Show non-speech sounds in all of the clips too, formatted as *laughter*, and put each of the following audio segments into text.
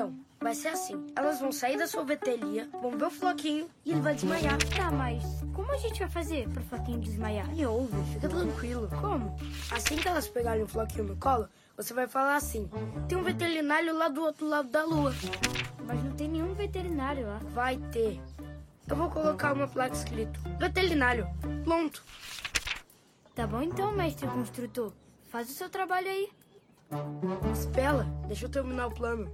Então, vai ser assim. Elas vão sair da sorveteria, vão ver o Floquinho e ele vai desmaiar. Tá, mas como a gente vai fazer pro Floquinho desmaiar? Me ouve, fica tranquilo. Como? Assim que elas pegarem o Floquinho no colo, você vai falar assim: tem um veterinário lá do outro lado da lua. Mas não tem nenhum veterinário lá. Vai ter. Eu vou colocar uma placa escrito: veterinário. Pronto. Tá bom então, mestre construtor. Faz o seu trabalho aí. Espera, deixa eu terminar o plano.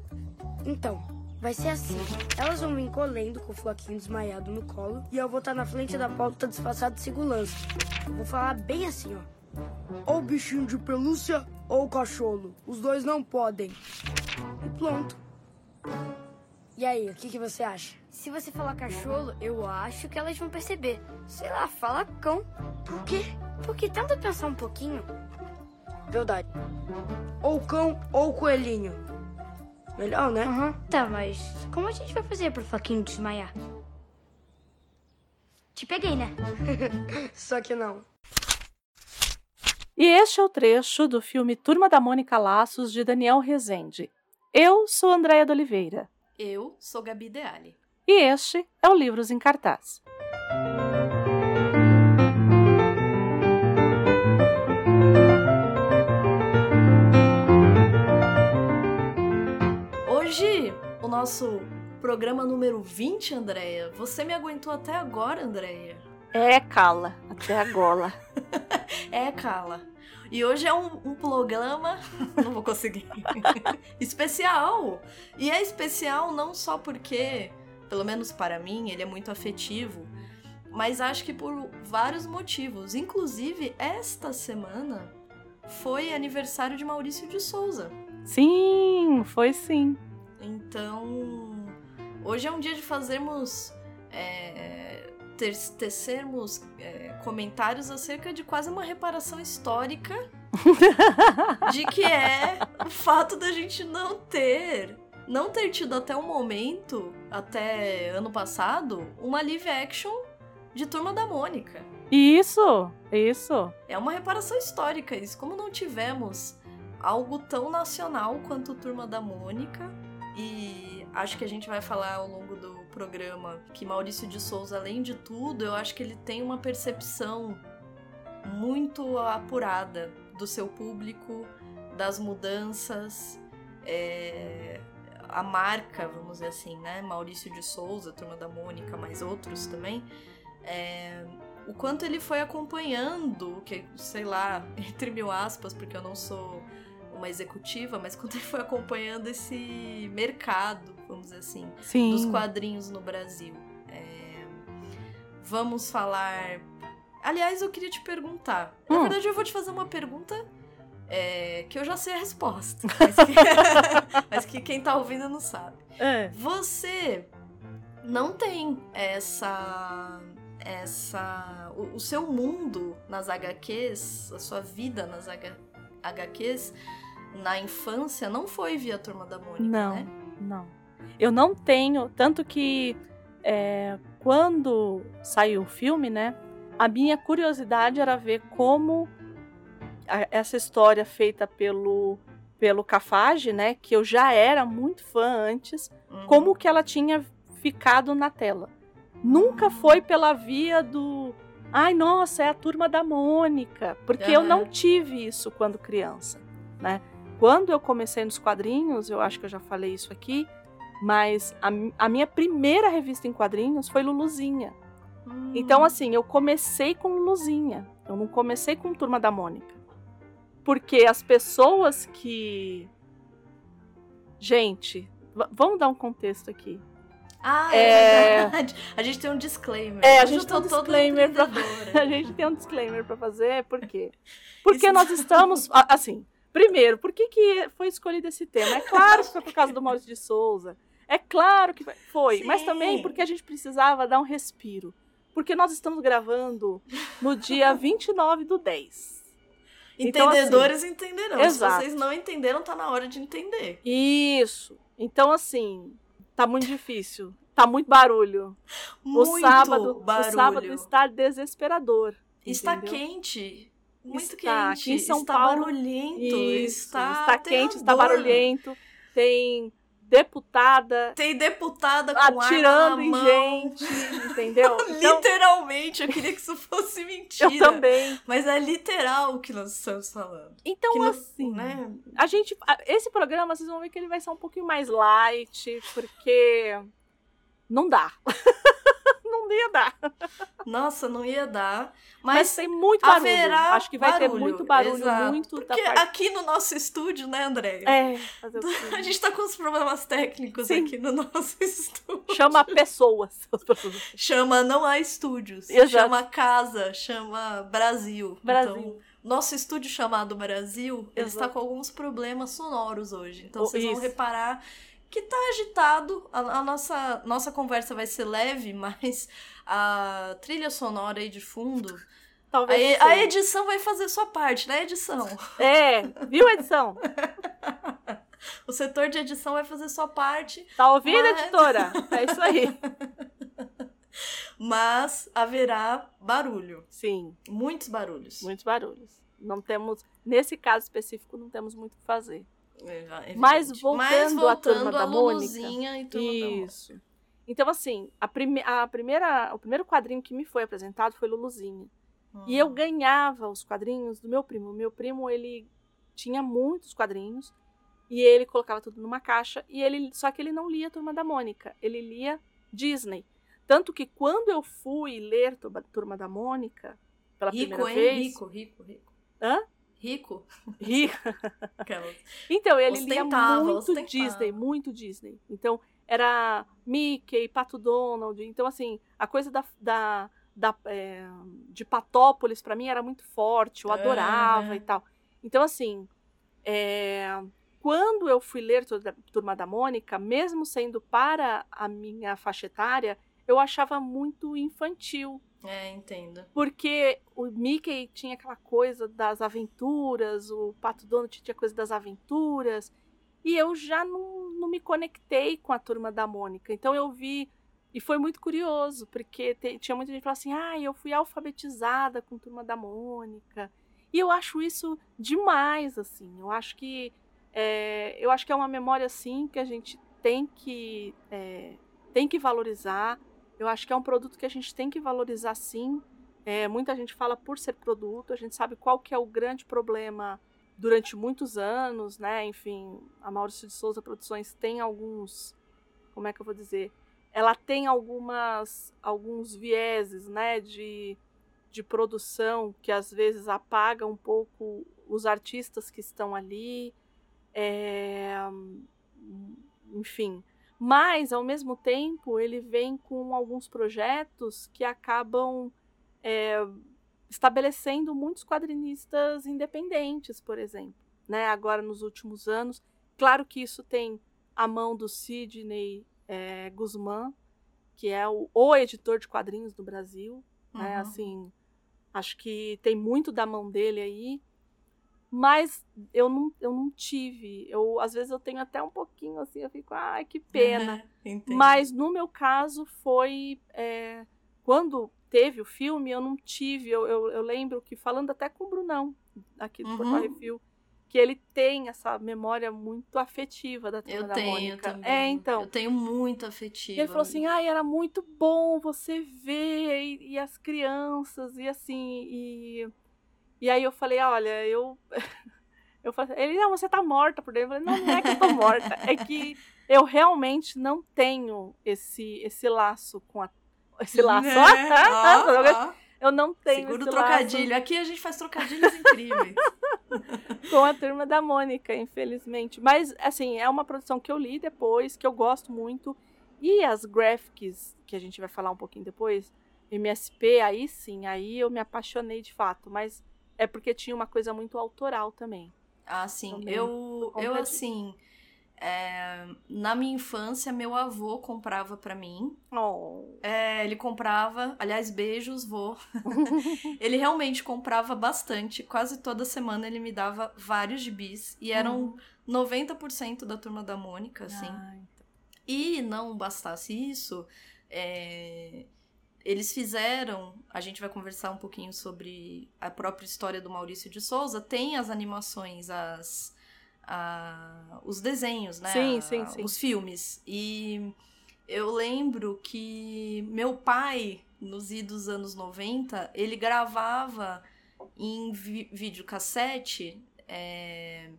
Então, vai ser assim. Elas vão vir colhendo com o floquinho desmaiado no colo e eu vou estar na frente da porta disfarçado de segurança. Vou falar bem assim, ó. Ou bichinho de pelúcia ou cachorro. Os dois não podem. E pronto. E aí, o que, que você acha? Se você falar cachorro, eu acho que elas vão perceber. Sei lá, fala cão. Por quê? Porque tenta pensar um pouquinho. Verdade. Ou cão ou coelhinho. Melhor, né? Aham. Tá, mas como a gente vai fazer pro Floquinho desmaiar? Te peguei, né? *laughs* Só que não. E este é o trecho do filme Turma da Mônica Laços, de Daniel Rezende. Eu sou Andréia de Oliveira. Eu sou Gabi Deali. E este é o Livros em Cartaz. Hoje, o nosso programa número 20, Andréia. Você me aguentou até agora, Andréia. É, cala, até agora. *laughs* É, Cala. E hoje é um, um programa. *laughs* Não vou conseguir. *laughs* especial! E é especial não só porque, pelo menos para mim, ele é muito afetivo, mas acho que por vários motivos. Inclusive, esta semana foi aniversário de Maurício de Souza. Sim, foi sim. Então, hoje é um dia de fazermos. É, ter, tecermos é, comentários acerca de quase uma reparação histórica *laughs* de que é o fato da gente não ter. Não ter tido até o momento, até ano passado, uma live action de Turma da Mônica. Isso, isso. É uma reparação histórica isso. Como não tivemos algo tão nacional quanto Turma da Mônica, e acho que a gente vai falar ao longo do programa que Maurício de Souza, além de tudo, eu acho que ele tem uma percepção muito apurada do seu público, das mudanças, é, a marca, vamos dizer assim, né? Maurício de Souza, Turma da Mônica, mais outros também. É, o quanto ele foi acompanhando, que sei lá, *laughs* entre mil aspas, porque eu não sou uma executiva, mas *laughs* quando ele foi acompanhando esse mercado, vamos dizer assim, Sim. dos quadrinhos no Brasil. É, vamos falar. Aliás, eu queria te perguntar. Na Hum. verdade, eu vou te fazer uma pergunta é, que eu já sei a resposta, *laughs* mas que, *laughs* mas que quem tá ouvindo não sabe. É. Você não tem essa. essa o, o seu mundo nas HQs, a sua vida nas H, HQs, na infância, não foi via Turma da Mônica, Não, né? não. Eu não tenho, tanto que é, quando saiu o filme, né? A minha curiosidade era ver como a- essa história feita pelo pelo Cafage, né? Que eu já era muito fã antes, Uhum. como que ela tinha ficado na tela. Nunca foi pela via do ai, nossa, é a turma da Mônica, porque eu não tive isso quando criança, né? Quando eu comecei nos quadrinhos, eu acho que eu já falei isso aqui, mas a, a minha primeira revista em quadrinhos foi Luluzinha. Hum. Então, assim, eu comecei com Luluzinha. Eu não comecei com Turma da Mônica. Porque as pessoas que. Gente, vamos dar um contexto aqui. Ah, É. é verdade. A gente tem um disclaimer. É, a Hoje gente tem um disclaimer pra-. *laughs* A gente tem um disclaimer pra fazer, por quê? Porque Isso- nós estamos. Assim, primeiro, por que, que foi escolhido esse tema? É claro que foi por causa do Maurício de Souza. É claro que foi, mas Sim. também porque a gente precisava dar um respiro. Porque nós estamos gravando no dia *laughs* 29 do 10. Então, assim, Entendedores entenderão. exato. Se vocês não entenderam, tá na hora de entender. Isso. Então, assim, tá muito difícil. Tá muito barulho. Muito o sábado, barulho. o sábado está desesperador. Está entendeu? quente. Muito Está. quente. Aqui em São está Paulo, barulhento. Isso, está está quente, está barulhento. Tem deputada Tem deputada com atirando em gente, entendeu? *laughs* Então, Literalmente, eu queria que isso fosse mentira. eu também. Mas é literal o que nós estamos falando. Então, Que não- assim, né? a gente. Esse programa, vocês vão ver que ele vai ser um pouquinho mais light, porque não dá. *laughs* não ia dar. Nossa, não ia dar. Mas, Mas, tem muito barulho. Acho que vai ter barulho, muito barulho, exato. muito porque parte. aqui no nosso estúdio, né, André? É, fazer o *laughs* quê? A gente tá com os problemas técnicos Sim. aqui no nosso *laughs* estúdio. Chama pessoas. Chama não há estúdios. Exato. Chama casa, chama Brasil. Brasil. Então, nosso estúdio chamado Brasil, ele está Exato. com alguns problemas sonoros hoje. Então Oh, vocês vão isso. reparar que tá agitado. A, a nossa, nossa conversa vai ser leve, *laughs* mas a trilha sonora aí de fundo. A, Talvez. a seja. edição vai fazer sua parte, né, edição? É, viu, edição? *laughs* O setor de edição vai fazer sua parte. Tá ouvindo, Mas- editora? É isso aí. *laughs* Mas haverá barulho. Sim, Muitos barulhos. muitos barulhos. Não temos, nesse caso específico, não temos muito o que fazer. É. Mas voltando Mas à Turma da a Mônica. E turma da Mônica. Isso. Então, assim, a, prime a primeira, o primeiro quadrinho que me foi apresentado foi Luluzinha. E eu Hum. ganhava os quadrinhos do meu primo. O meu primo, ele tinha muitos quadrinhos e ele colocava tudo numa caixa e ele só que ele não lia Turma da Mônica, ele lia Disney. Tanto que quando eu fui ler Turma, Turma da Mônica pela Rico, primeira hein? vez, Rico, rico, rico. Hã? Rico? ri- *laughs* Aquelas. Então, ele lia muito ostentava. Disney, muito Disney. Então, era Mickey, Pato Donald. Então, assim, a coisa da, da, da, é, de Patópolis, pra mim, era muito forte. Eu adorava Aham. e tal. Então, assim, é, quando eu fui ler Tur- Turma da Mônica, mesmo sendo para a minha faixa etária, eu achava muito infantil. É, entendo. Porque o Mickey tinha aquela coisa das aventuras, o Pato Donald tinha coisa das aventuras, e eu já não, não me conectei com a turma da Mônica. Então eu vi, e foi muito curioso, porque te- tinha muita gente que falava assim: ah, eu fui alfabetizada com a turma da Mônica. E eu acho isso demais, assim. Eu acho que é, eu acho que é uma memória, assim, que a gente tem que, é, tem que valorizar. Eu acho que é um produto que a gente tem que valorizar sim. É, muita gente fala por ser produto, a gente sabe qual que é o grande problema durante muitos anos, né? Enfim, a Maurício de Souza Produções tem alguns, como é que eu vou dizer? Ela tem algumas, alguns vieses, né? De, de produção que às vezes apaga um pouco os artistas que estão ali. É, enfim, mas, ao mesmo tempo, ele vem com alguns projetos que acabam é, estabelecendo muitos quadrinistas independentes, por exemplo. Né? Agora, nos últimos anos. Claro que isso tem a mão do Sidney é, Guzmán, que é o, o editor de quadrinhos do Brasil. Né? Uhum. Assim, acho que tem muito da mão dele aí. Mas eu não, eu não tive. Eu, às vezes eu tenho até um pouquinho assim, eu fico, ai, que pena. Entendo. Mas no meu caso foi. é, quando teve o filme, eu não tive. Eu, eu, eu lembro que, falando até com o Brunão, aqui do Uhum. Portal Refil, que ele tem essa memória muito afetiva da Turma Eu da tenho Mônica. também. É, então. Eu tenho muito afetiva. Ele falou assim: ai, era muito bom você ver, e, e as crianças, e assim, e. E aí eu falei, olha, eu. *laughs* eu falei, ele, não, você tá morta por dentro. Eu falei, não, não é que eu tô morta, é que eu realmente não tenho esse, esse laço com a. Esse laço. Né? Ah, tá, tá, ó. Eu não tenho Segura o esse trocadilho. Aqui a gente faz trocadilhos incríveis. laço *laughs* com a turma da Mônica, infelizmente. Mas, assim, é uma produção que eu li depois, que eu gosto muito. E as graphics, que a gente vai falar um pouquinho depois, MSP, aí sim, aí eu me apaixonei de fato. Mas é porque tinha uma coisa muito autoral também. Ah, sim. Também, Eu, eu assim, é, na minha infância, meu avô comprava pra mim. Oh. É, ele comprava, aliás, beijos, vô. *laughs* ele realmente comprava bastante. Quase toda semana ele me dava vários gibis. E eram 90% da turma da Mônica, assim. Ai, E não bastasse isso, é, eles fizeram. A gente vai conversar um pouquinho sobre a própria história do Maurício de Souza. Tem as animações, as, a, os desenhos, né? Sim, A- sim, sim. Os filmes. E eu lembro que meu pai, nos idos anos 90, ele gravava em vi videocassete é,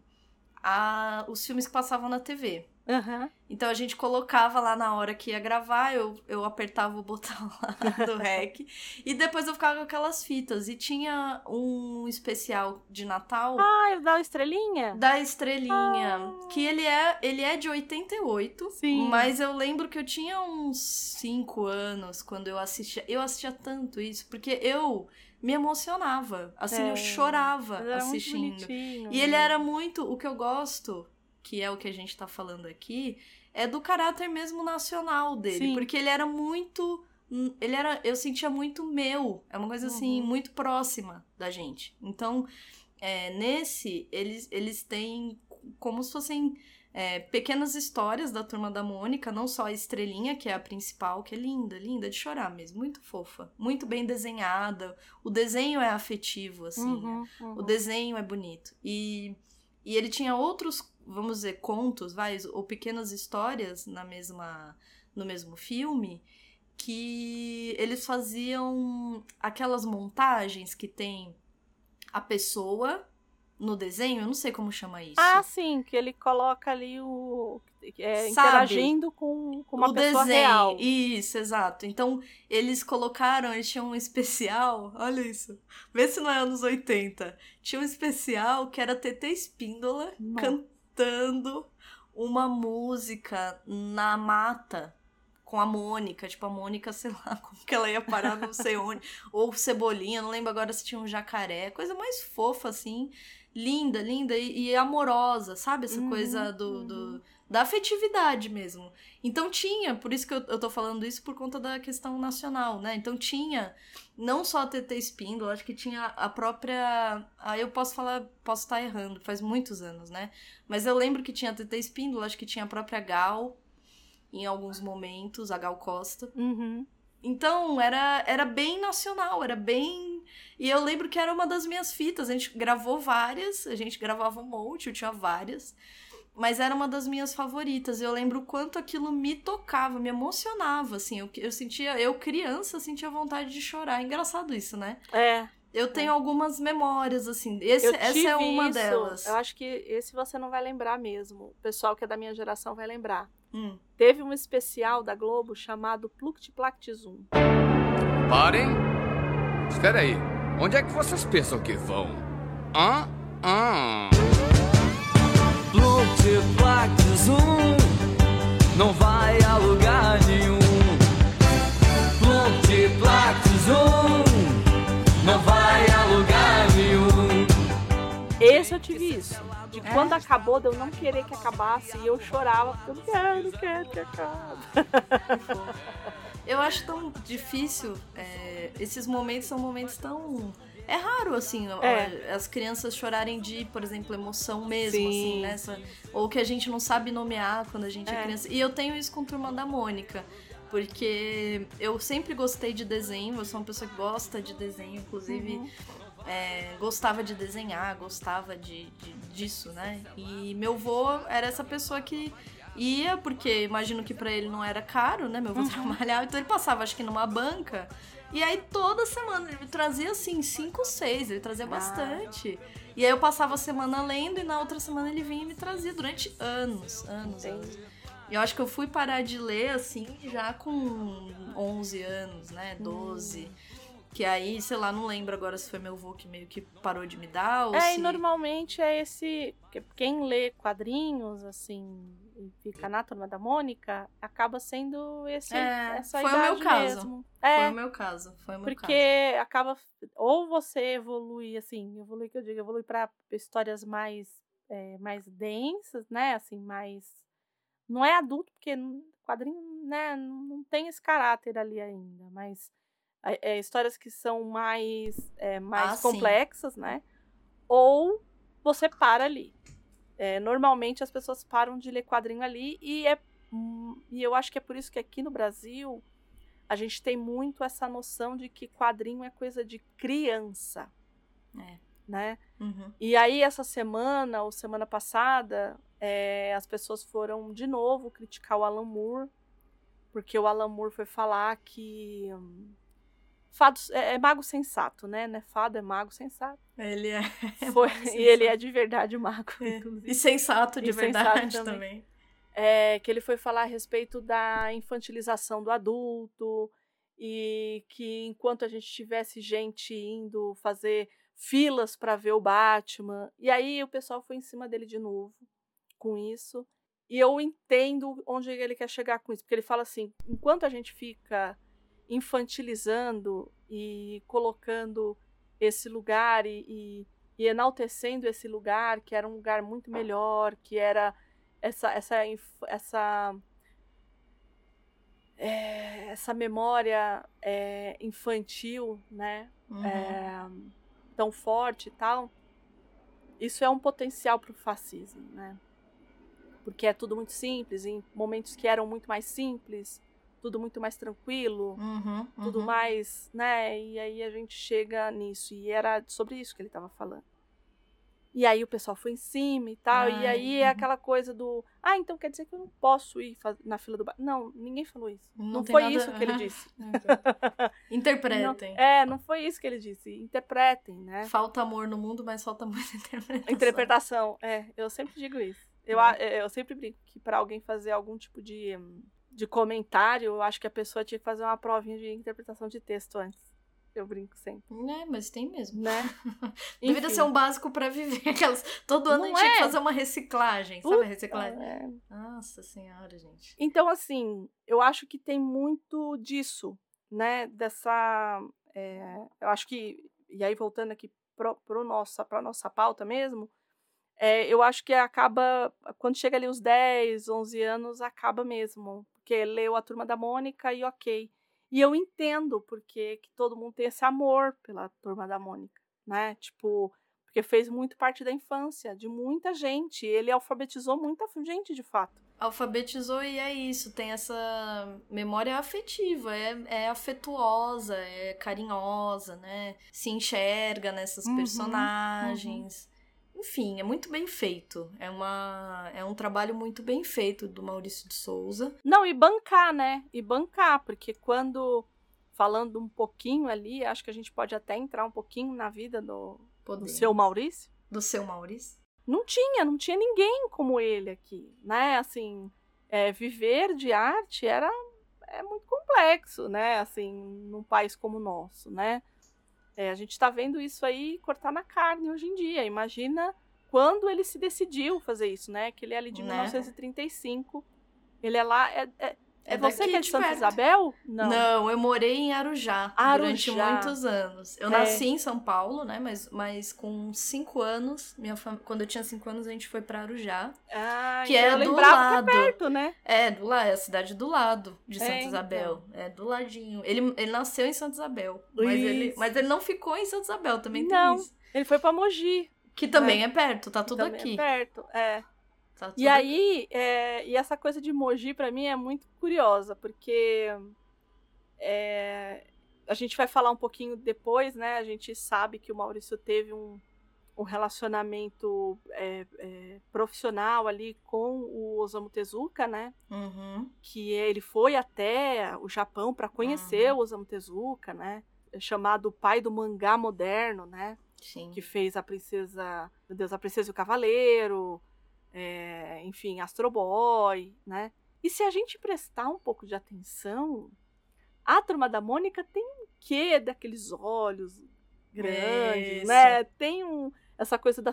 a, os filmes que passavam na TV. Aham. Então a gente colocava lá na hora que ia gravar, eu, eu apertava o botão *laughs* lá do REC e depois eu ficava com aquelas fitas. E tinha um especial de Natal Ah, dá uma estrelinha? da Estrelinha, Ah. que ele é, ele é de 88, Sim. mas eu lembro que eu tinha uns 5 anos quando eu assistia. Eu assistia tanto isso, porque eu me emocionava. Assim, É, eu chorava assistindo. E ele era muito. O que eu gosto, que é o que a gente tá falando aqui, é do caráter mesmo nacional dele. Sim. Porque ele era muito. Ele era. Eu sentia muito meu. É uma coisa assim, Uhum. muito próxima da gente. Então, é, nesse, eles, eles têm como se fossem. É, pequenas histórias da turma da Mônica, não só a estrelinha, que é a principal, que é linda, linda de chorar mesmo, muito fofa, muito bem desenhada. O desenho é afetivo, assim. Uhum, uhum. O desenho é bonito. E, e ele tinha outros, vamos dizer, contos, vai, ou pequenas histórias na mesma, no mesmo filme, que eles faziam aquelas montagens que tem a pessoa no desenho, eu não sei como chama isso. Ah, sim, que ele coloca ali o. é, interagindo com, com uma o pessoa desenho. real. Isso, exato. Então, eles colocaram, eles tinham um especial, *laughs* olha isso. Vê se não é anos 80. Tinha um especial que era TT Espíndola Não. cantando uma música na mata com a Mônica, tipo a Mônica, *laughs* sei lá, como que ela ia parar, não sei onde, ou Cebolinha, não lembro agora se tinha um jacaré, coisa mais fofa assim, linda, linda e, e amorosa, sabe? Essa Uhum, coisa do, uhum. do- da afetividade mesmo. Então tinha, por isso que eu, eu tô falando isso por conta da questão nacional, né? Então tinha não só a TT Espíndola, acho que tinha a própria. Aí eu posso falar, posso estar errando, faz muitos anos, né? Mas eu lembro que tinha a TT Espíndola, acho que tinha a própria Gal em alguns momentos, a Gal Costa. Uhum. Então, era, era bem nacional, era bem. E eu lembro que era uma das minhas fitas. A gente gravou várias, a gente gravava um monte, eu tinha várias. Mas era uma das minhas favoritas. Eu lembro o quanto aquilo me tocava, me emocionava, assim. Eu, eu sentia, eu criança, sentia vontade de chorar. Engraçado isso, né? É. Eu tenho algumas memórias, assim. Esse, essa é uma isso. delas. Eu acho que esse você não vai lembrar mesmo. O pessoal que é da minha geração vai lembrar. Hum. Teve um especial da Globo chamado Pluct Plact Zoom. Parem! Espera aí. Onde é que vocês pensam que vão? Hã? Hã? Plunk-plac-zoom Não vai a lugar nenhum Plunk-plac-zoom Não vai a lugar nenhum Esse eu tive isso. De É? quando acabou, de eu não querer que acabasse, e eu chorava, porque eu não quero, não quero que acabe. *laughs* Eu acho tão difícil. é, esses momentos são momentos tão. É raro, assim, É. as crianças chorarem de, por exemplo, emoção mesmo, Sim, assim, né? Essa- Ou que a gente não sabe nomear quando a gente é, É. criança. E eu tenho isso com Turma da Mônica. Porque eu sempre gostei de desenho, eu sou uma pessoa que gosta de desenho, inclusive Uhum. é, gostava de desenhar, gostava de, de- disso, né? E meu avô era essa pessoa que ia, porque imagino que pra ele não era caro, né? Meu avô trabalhava, então ele passava, acho que numa banca. E aí toda semana ele me trazia assim, cinco, seis, ele trazia bastante. E aí eu passava a semana lendo e na outra semana ele vinha e me trazia durante anos, anos, anos. E eu acho que eu fui parar de ler, assim, já com 11 anos, né? 12. Que aí, sei lá, não lembro agora se foi meu avô que meio que parou de me dar ou É, se... e normalmente é esse. que- Quem lê quadrinhos, assim, e fica na turma da Mônica, acaba sendo esse, É, essa foi o meu idade caso. mesmo. Foi É, o meu caso, foi o meu porque acaba. Ou você evolui, assim, evolui que eu digo, evolui pra histórias mais, é, mais densas, né? Assim, mais. Não é adulto, porque quadrinho, né, não tem esse caráter ali ainda, mas é, histórias que são mais, é, mais Ah, sim. complexas, né? Ou você para ali. É, normalmente as pessoas param de ler quadrinho ali e é hum, e eu acho que é por isso que aqui no Brasil a gente tem muito essa noção de que quadrinho é coisa de criança. É. né? Uhum. E aí, essa semana, ou semana passada, é, as pessoas foram de novo criticar o Alan Moore, porque o Alan Moore foi falar que. hum, Fado, é, é mago sensato, né? Não é fado, é mago sensato. Ele é. *laughs* Foi- mago e ele é sensato. de verdade mago, É. E sensato de E sensato verdade também. também. É, que ele foi falar a respeito da infantilização do adulto e que enquanto a gente tivesse gente indo fazer filas para ver o Batman, e aí o pessoal foi em cima dele de novo com isso. E eu entendo onde ele quer chegar com isso, porque ele fala assim: enquanto a gente fica infantilizando e colocando esse lugar e, e, e enaltecendo esse lugar, que era um lugar muito melhor, que era essa essa essa é, essa memória é, infantil, né, Uhum. é, tão forte e tal, isso é um potencial para o fascismo, né? Porque é tudo muito simples, em momentos que eram muito mais simples, tudo muito mais tranquilo, Uhum, tudo uhum. mais, né? E aí a gente chega nisso. E era sobre isso que ele estava falando. E aí o pessoal foi em cima e tal. e Ai, aí é uhum. aquela coisa do. Ah, então quer dizer que eu não posso ir na fila do bar. Não, ninguém falou isso. Não Não, foi nada- isso que ele disse. *laughs* Interpretem. Não- é, não foi isso que ele disse. Interpretem, né? Falta amor no mundo, mas falta muita *laughs* interpretação. Interpretação. É, eu sempre digo isso. Eu, É. a- eu sempre brinco que para alguém fazer algum tipo de, hum, de comentário, eu acho que a pessoa tinha que fazer uma provinha de interpretação de texto antes. Eu brinco sempre, É, mas tem mesmo. né? *laughs* Deveria ser um básico pra viver. Aquelas... Todo ano Não a gente tinha que é? fazer uma reciclagem. Sabe a reciclagem? é. Nossa senhora, gente. Então, assim, eu acho que tem muito disso, né? Dessa. é, eu acho que. E aí, voltando aqui para pro nossa, pra nossa pauta mesmo, é, eu acho que acaba. Quando chega ali os 10, 11 anos, acaba mesmo. Porque leu a turma da Mônica e ok. E eu entendo porque que todo mundo tem esse amor pela turma da Mônica, né? Tipo, porque fez muito parte da infância de muita gente. Ele alfabetizou muita gente, de fato. Alfabetizou e é isso, tem essa memória afetiva, é, é afetuosa, é carinhosa, né? Se enxerga nessas Uhum, personagens. Enfim, é muito bem feito. É, uma, é um trabalho muito bem feito do Maurício de Souza. Não, e bancar, né? E bancar, porque quando. Falando um pouquinho ali, acho que a gente pode até entrar um pouquinho na vida do, do seu Maurício. Do seu Maurício. Não tinha, não tinha ninguém como ele aqui, né? Assim, é, viver de arte era é muito complexo, né? Assim, num país como o nosso, né? É, a gente está vendo isso aí cortar na carne hoje em dia. Imagina quando ele se decidiu fazer isso, né? Que ele é ali de Né? 1935. Ele é lá. É, é, é É você daqui que é de de Santa perto. Isabel? Não. eu morei em Arujá, durante Arujá. muitos anos. Eu É. nasci em São Paulo, né? Mas, mas com cinco anos, minha fam... quando eu tinha cinco anos, a gente foi pra Arujá. Ah, Que então é eu do lado. que é perto, né? É, do lado, é a cidade do lado de É, Santa então. Isabel. É, do ladinho. Ele, ele nasceu em Santa Isabel. Mas ele, mas ele não ficou em Santa Isabel, também Não. tem isso. Ele foi pra Mogi. Que também é, perto, tá tudo também aqui. É perto, é. Tá E aí, é, e essa coisa de Mogi pra mim é muito curiosa, porque é, a gente vai falar um pouquinho depois, né? A gente sabe que o Maurício teve um, um relacionamento é, é, profissional ali com o Osamu Tezuka, né? Uhum. Que ele foi até o Japão para conhecer Uhum. o Osamu Tezuka, né? Chamado o pai do mangá moderno, né? Sim. que fez a princesa, meu Deus, a princesa e o cavaleiro, é, enfim, Astro Boy, né? E se a gente prestar um pouco de atenção, a turma da Mônica tem um quê daqueles olhos grandes, Isso. né? Tem um, essa coisa da,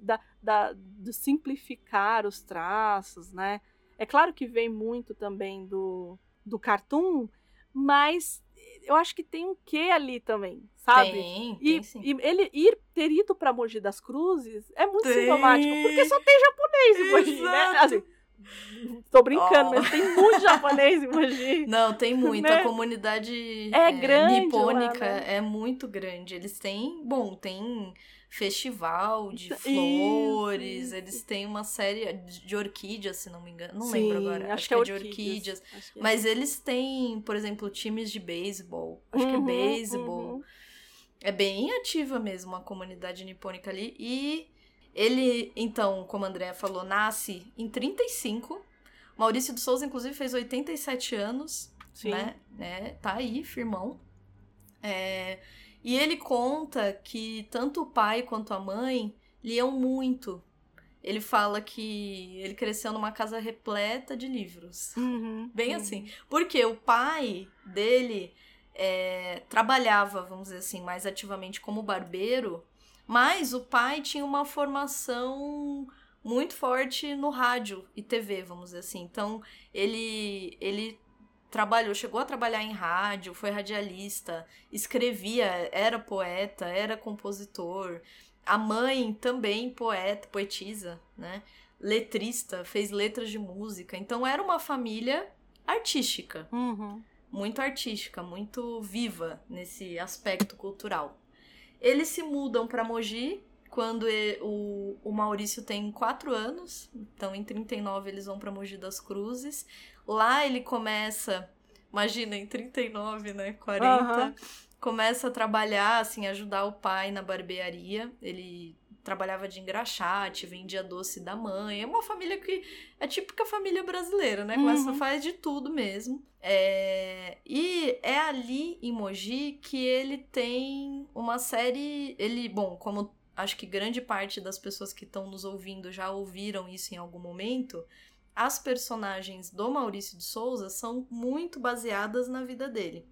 da, da, do simplificar os traços, né? É claro que vem muito também do, do cartoon, mas eu acho que tem um quê ali também, sabe? Tem, E, tem sim. e ele ir ter ido pra Mogi das Cruzes é muito Tem. sintomático, porque só tem japonês em Mogi, né? Exato. Assim, tô brincando, Oh. mas tem muito japonês em Mogi. *laughs* Não, tem muito. Né? A comunidade É grande nipônica lá, né? é muito grande. Eles têm, bom, tem festival de flores, isso. eles têm uma série de de orquídeas, se não me engano. Não Sim, lembro agora. Acho, que é de orquídeas. Acho é. Mas eles têm, por exemplo, times de beisebol. Acho que é Uhum, beisebol. uhum. É bem ativa mesmo a comunidade nipônica ali. E ele, então, como a Andrea falou, nasce em 35. Maurício de Souza, inclusive, fez 87 anos. Sim. Né? né? Tá aí, firmão. É, e ele conta que tanto o pai quanto a mãe liam muito. Ele fala que ele cresceu numa casa repleta de livros. Uhum, Bem uhum. assim. Porque o pai dele é, trabalhava, vamos dizer assim, mais ativamente como barbeiro, mas o pai tinha uma formação muito forte no rádio e TV, vamos dizer assim. Então, ele, ele trabalhou, chegou a trabalhar em rádio, foi radialista, escrevia, era poeta, era compositor. A mãe também poeta, poetisa, né? Letrista, fez letras de música. Então era uma família artística, Uhum. muito artística, muito viva nesse aspecto cultural. Eles se mudam para Mogi quando o, o Maurício tem 4 anos, então em 39 eles vão para Mogi das Cruzes. Lá ele começa, imagina, em 39, né, 40, Aham. começa a trabalhar, assim, ajudar o pai na barbearia. Ele trabalhava de engraxate, vendia doce da mãe. É uma família que é típica família brasileira, né? Começa Uhum. faz de tudo mesmo. É, E é ali em Mogi que ele tem uma série. Ele, bom, como acho que grande parte das pessoas que estão nos ouvindo já ouviram isso em algum momento, as personagens do Maurício de Souza são muito baseadas na vida dele.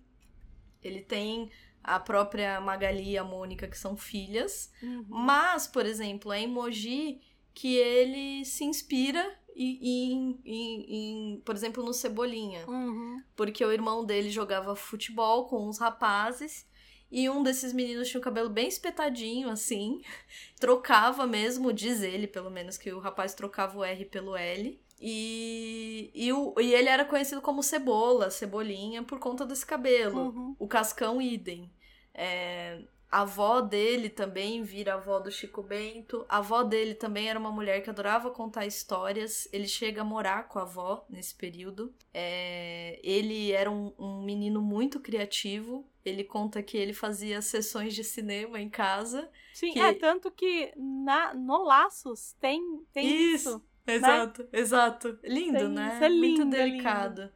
Ele tem a própria Magali e a Mônica, que são filhas, Uhum. mas, por exemplo, é em Mogi que ele se inspira em, em- em, por exemplo, no Cebolinha. Uhum. Porque o irmão dele jogava futebol com uns rapazes e um desses meninos tinha o cabelo bem espetadinho, assim. *laughs* Trocava mesmo, diz ele, pelo menos, que o rapaz trocava o R pelo L. E, e, o, e ele era conhecido como Cebola, Cebolinha, por conta desse cabelo. Uhum. O Cascão, idem. É, a avó dele também vira avó do Chico Bento. A avó dele também era uma mulher que adorava contar histórias. Ele chega a morar com a avó nesse período. É, ele era um, um menino muito criativo. Ele conta que ele fazia sessões de cinema em casa. Sim, Que- é tanto que na, no Laços tem, tem isso. Exato, exato. Lindo, Tem né? isso, é lindo, muito é delicado.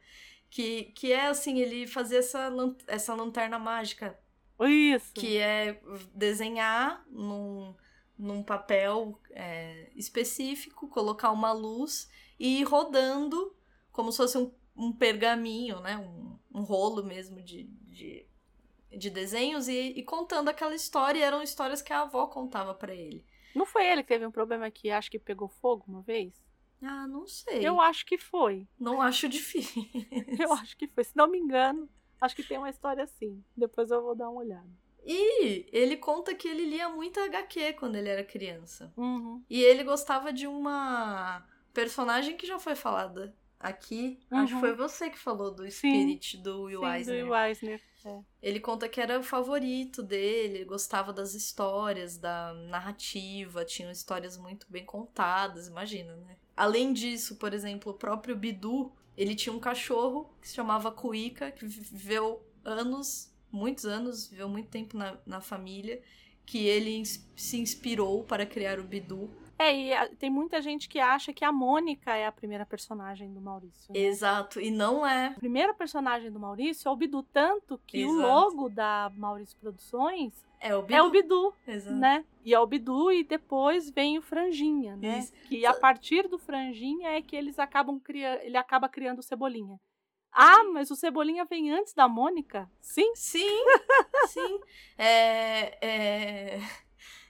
Que, que é assim, ele fazia essa, essa lanterna mágica Isso. que é desenhar num, num papel é, específico, colocar uma luz e ir rodando como se fosse um, um pergaminho, né? Um, um rolo mesmo de, de, de desenhos e, e contando aquela história. E eram histórias que a avó contava pra ele. Não foi ele que teve um problema que acho que pegou fogo uma vez? Ah, não sei. Eu acho que foi. Não acho difícil. *laughs* Eu acho que foi. Se não me engano, acho que tem uma história assim. Depois eu vou dar uma olhada. E ele conta que ele lia muita HQ quando ele era criança. Uhum. E ele gostava de uma personagem que já foi falada aqui. Acho que Uhum. foi você que falou do Sim. Spirit do Will Sim, Eisner. do Will Eisner. É. Ele conta que era o favorito dele, ele gostava das histórias, da narrativa, tinham histórias muito bem contadas, imagina, né? Além disso, por exemplo, o próprio Bidu, ele tinha um cachorro que se chamava Cuica, que viveu anos, muitos anos, viveu muito tempo na, na família, que ele se inspirou para criar o Bidu. É, e a- tem muita gente que acha que a Mônica é a primeira personagem do Maurício. né? Exato, e não é. A primeira personagem do Maurício é o Bidu, tanto que o Exato. logo da Maurício Produções É o Bidu. é o Bidu, Exato. né? E é o Bidu e depois vem o Franjinha, né? Isso. Que a partir do Franjinha é que eles acabam criando, ele acaba criando o Cebolinha. Ah, mas o Cebolinha vem antes da Mônica? Sim. Sim, sim. *laughs* É, é,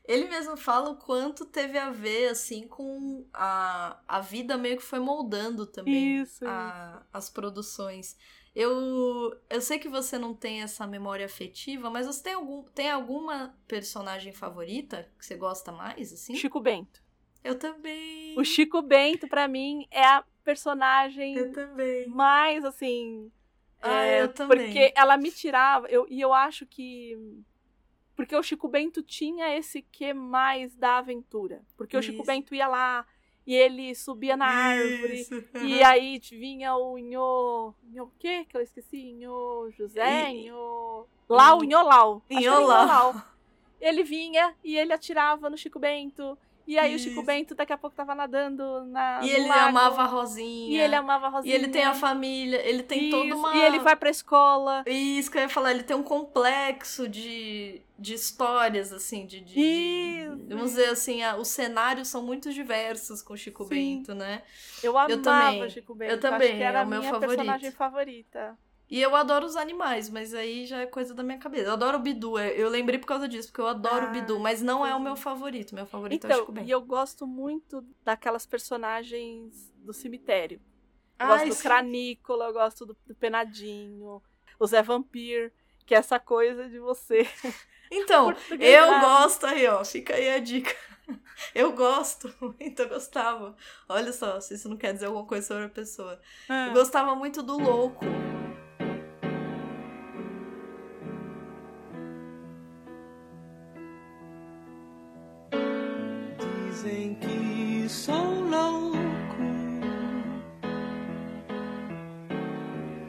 Ele mesmo fala o quanto teve a ver, assim, com a, a vida meio que foi moldando também Isso, a- as produções. Eu, eu sei que você não tem essa memória afetiva, mas você tem, algum, tem alguma personagem favorita que você gosta mais, assim? Chico Bento. Eu também. O Chico Bento, pra mim, é a personagem Eu também. mais assim. Ah, é, eu também. Porque ela me tirava, eu, e eu acho que. Porque o Chico Bento tinha esse que mais da aventura. Porque o Chico Isso. Bento ia lá e ele subia na árvore. Isso. E aí vinha o Inho. Inho o quê que eu esqueci? Inho José? Inho. Lau, Inho Lau. Inho Lau. ele vinha e ele atirava no Chico Bento. E aí Isso. o Chico Bento daqui a pouco tava nadando na. E ele lago, amava a Rosinha. E ele amava a E Rosinha. ele tem a família, ele tem Isso, toda uma. E ele vai pra escola. Isso que eu ia falar, ele tem um complexo de, de histórias, assim, de. de- de- vamos dizer assim, a- os cenários são muito diversos com o Chico Sim. Bento, né? Eu amava Eu também. Chico Bento. Eu Acho também, que era é o meu favorito. personagem favorita. E eu adoro os animais, mas aí já é coisa da minha cabeça. Eu adoro o Bidu, eu- eu lembrei por causa disso, porque eu adoro Ah, o Bidu, mas não é o meu favorito. Meu favorito é o Então, Chico Bento. e eu gosto muito daquelas personagens do cemitério. Eu Ai, gosto do sim. Cranícola, eu gosto do, do Penadinho, o Zé Vampir, que é essa coisa de você. *laughs* Então, *laughs* eu gosto aí, ó. Fica aí a dica. *laughs* Eu gosto muito, eu gostava. Olha só, se isso não quer dizer alguma coisa sobre a pessoa. Eu gostava muito do louco. Que sou louco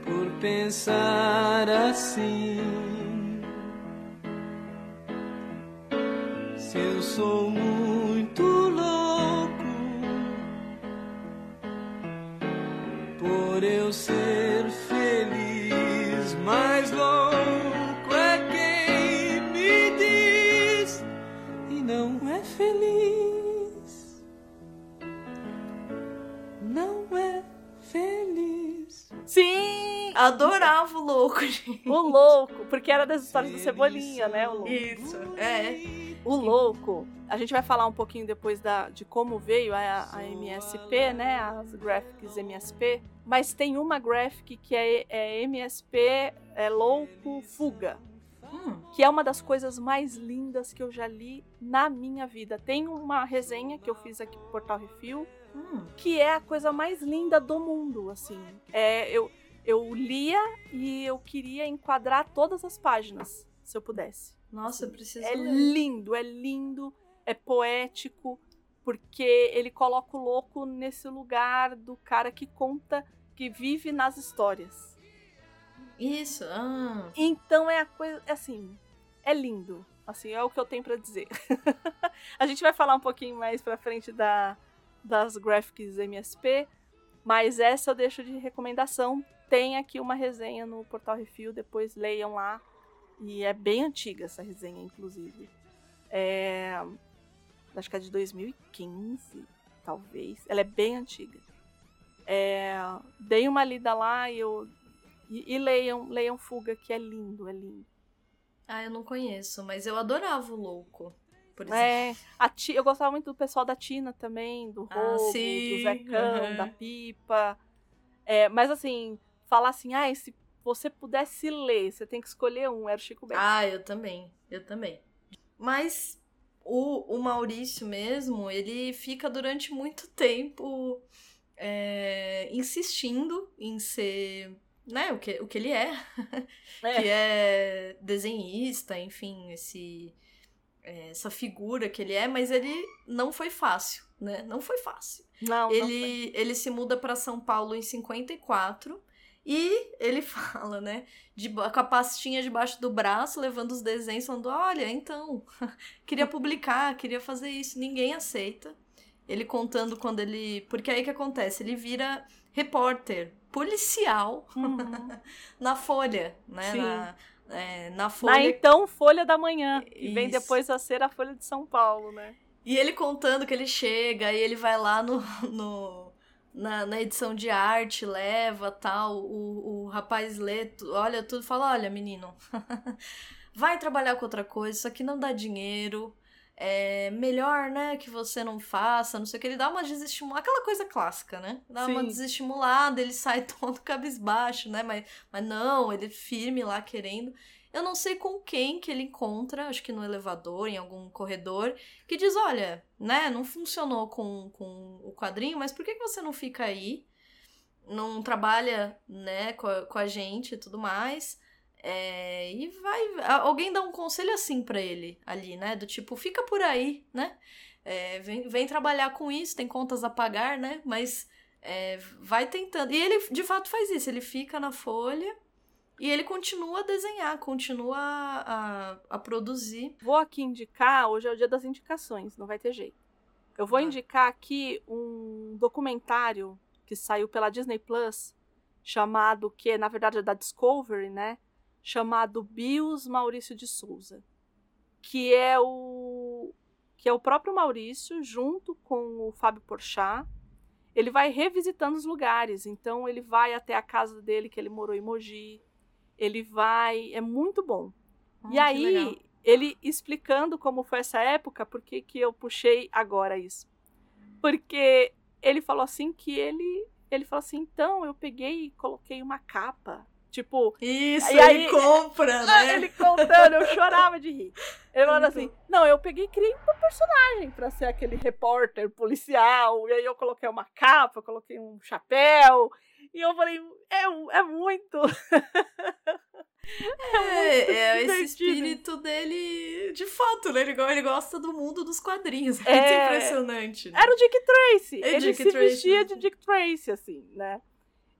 por pensar assim. Se eu sou muito louco por eu ser Adorava o louco, *laughs* gente. O louco, porque era das histórias do Cebolinha, né? O louco. Isso, é. O louco. A gente vai falar um pouquinho depois da, de como veio a, a MSP, né? As graphics MSP. Mas tem uma graphic que é, é MSP é louco fuga. Hum, que é uma das coisas mais lindas que eu já li na minha vida. Tem uma resenha que eu fiz aqui pro Portal Refil, hum. que é a coisa mais linda do mundo, assim. É, eu, eu lia e eu queria enquadrar todas as páginas, se eu pudesse. Nossa, eu preciso É ler. lindo, é lindo, é poético, porque ele coloca o louco nesse lugar do cara que conta, que vive nas histórias. Isso, ah. Então é a coisa, é assim, é lindo. Assim, é o que eu tenho pra dizer. *laughs* a gente vai falar um pouquinho mais pra frente da, das graphics MSP, mas essa eu deixo de recomendação. Tem aqui uma resenha no Portal Refil, depois leiam lá. E é bem antiga essa resenha, inclusive. É, acho que é de 2015, talvez. Ela é bem antiga. É, dei uma lida lá e eu e, e leiam, leiam Fuga, que é lindo, é lindo. Ah, eu não conheço, mas eu adorava o louco. É, a Ti- eu gostava muito do pessoal da Tina também, do Ah, Robo, sim, do Zecão, aham. da Pipa. É, mas assim, falar assim, ah, se você pudesse ler, você tem que escolher um, era o Chico Bento. Ah, eu também, eu também. Mas o, o Maurício mesmo, ele fica durante muito tempo é, insistindo em ser, né, o que, o que ele é, *laughs* É. que é desenhista, enfim, esse é, essa figura que ele é, mas ele não foi fácil, né? Não foi fácil. Não, não foi. Ele, ele se muda para São Paulo em 54 e ele *laughs* fala, né? De, com a pastinha debaixo do braço, levando os desenhos, falando: Olha, então, *laughs* queria publicar, queria fazer isso. Ninguém aceita. Ele contando quando ele. Porque aí que acontece? Ele vira repórter policial Uhum. *laughs* na Folha, né? Sim. Na, é, na Na Folha. então Folha da Manhã, que vem depois a ser a Folha de São Paulo, né? E ele contando que ele chega, e ele vai lá no, no- na, na edição de arte, leva tal, o, o rapaz lê, olha tudo, fala, olha menino, *laughs* vai trabalhar com outra coisa, isso aqui não dá dinheiro, é melhor, né, que você não faça, não sei o que, ele dá uma desestimulada, aquela coisa clássica, né, dá uma Sim. desestimulada, ele sai *laughs* todo cabisbaixo, né, mas, mas não, ele firme lá querendo, eu não sei com quem que ele encontra, acho que no elevador, em algum corredor, que diz, olha, né, não funcionou com, com o quadrinho, mas por que, que você não fica aí? Não trabalha, né, com a, com a gente e tudo mais. É, e vai. Alguém dá um conselho assim pra ele ali, né? Do tipo, fica por aí, né? É, vem, vem trabalhar com isso, tem contas a pagar, né? Mas é, vai tentando. E ele de fato faz isso, ele fica na folha E ele continua a desenhar, continua a, a, a produzir. Vou aqui indicar, hoje é o dia das indicações, não vai ter jeito. Eu vou Tá. indicar aqui um documentário que saiu pela Disney Plus, chamado, que na verdade é da Discovery, né? Chamado Bios Maurício de Souza. Que é o que é o próprio Maurício junto com o Fábio Porchat. Ele vai revisitando os lugares, então ele vai até a casa dele que ele morou em Mogi. Ele vai, é muito bom. Hum, E aí, legal. ele explicando como foi essa época, por que que eu puxei agora isso? Porque ele falou assim que ele ele falou assim, então eu peguei e coloquei uma capa, tipo, Isso, E ele aí- compra, *laughs* né? ele contando, eu chorava de rir. Ele falando Muito assim, não, eu peguei e criei um personagem pra ser aquele repórter policial, e aí eu coloquei uma capa, coloquei um chapéu, e eu falei, é, *laughs* é muito. É, é esse divertido. espírito dele, de fato, né? Ele, ele gosta do mundo dos quadrinhos. É, *laughs* É. muito impressionante. né? Era o Dick Tracy. É ele Dick se Tracy vestia de. Dick Tracy, assim, né?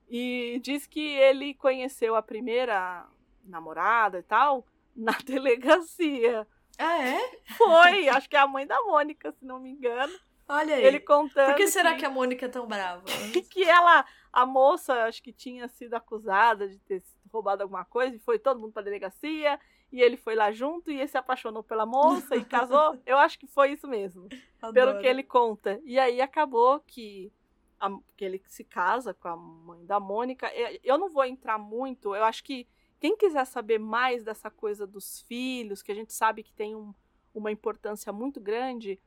E diz que ele conheceu a primeira namorada e tal *laughs* na delegacia. Ah, é? Foi, acho que é a mãe da Mônica, se não me engano. Olha aí. Ele contando. Por que será que a Mônica é tão brava? que ela, a moça, acho que tinha sido acusada de ter roubado alguma coisa e foi todo mundo pra delegacia e ele foi lá junto e ele se apaixonou pela moça e casou. *laughs* Eu acho que foi isso mesmo, pelo Adoro. que ele conta. E aí acabou que, a- que ele se casa com a mãe da Mônica. Eu não vou entrar muito, eu acho que quem quiser saber mais dessa coisa dos filhos, que a gente sabe que tem um- uma importância muito grande,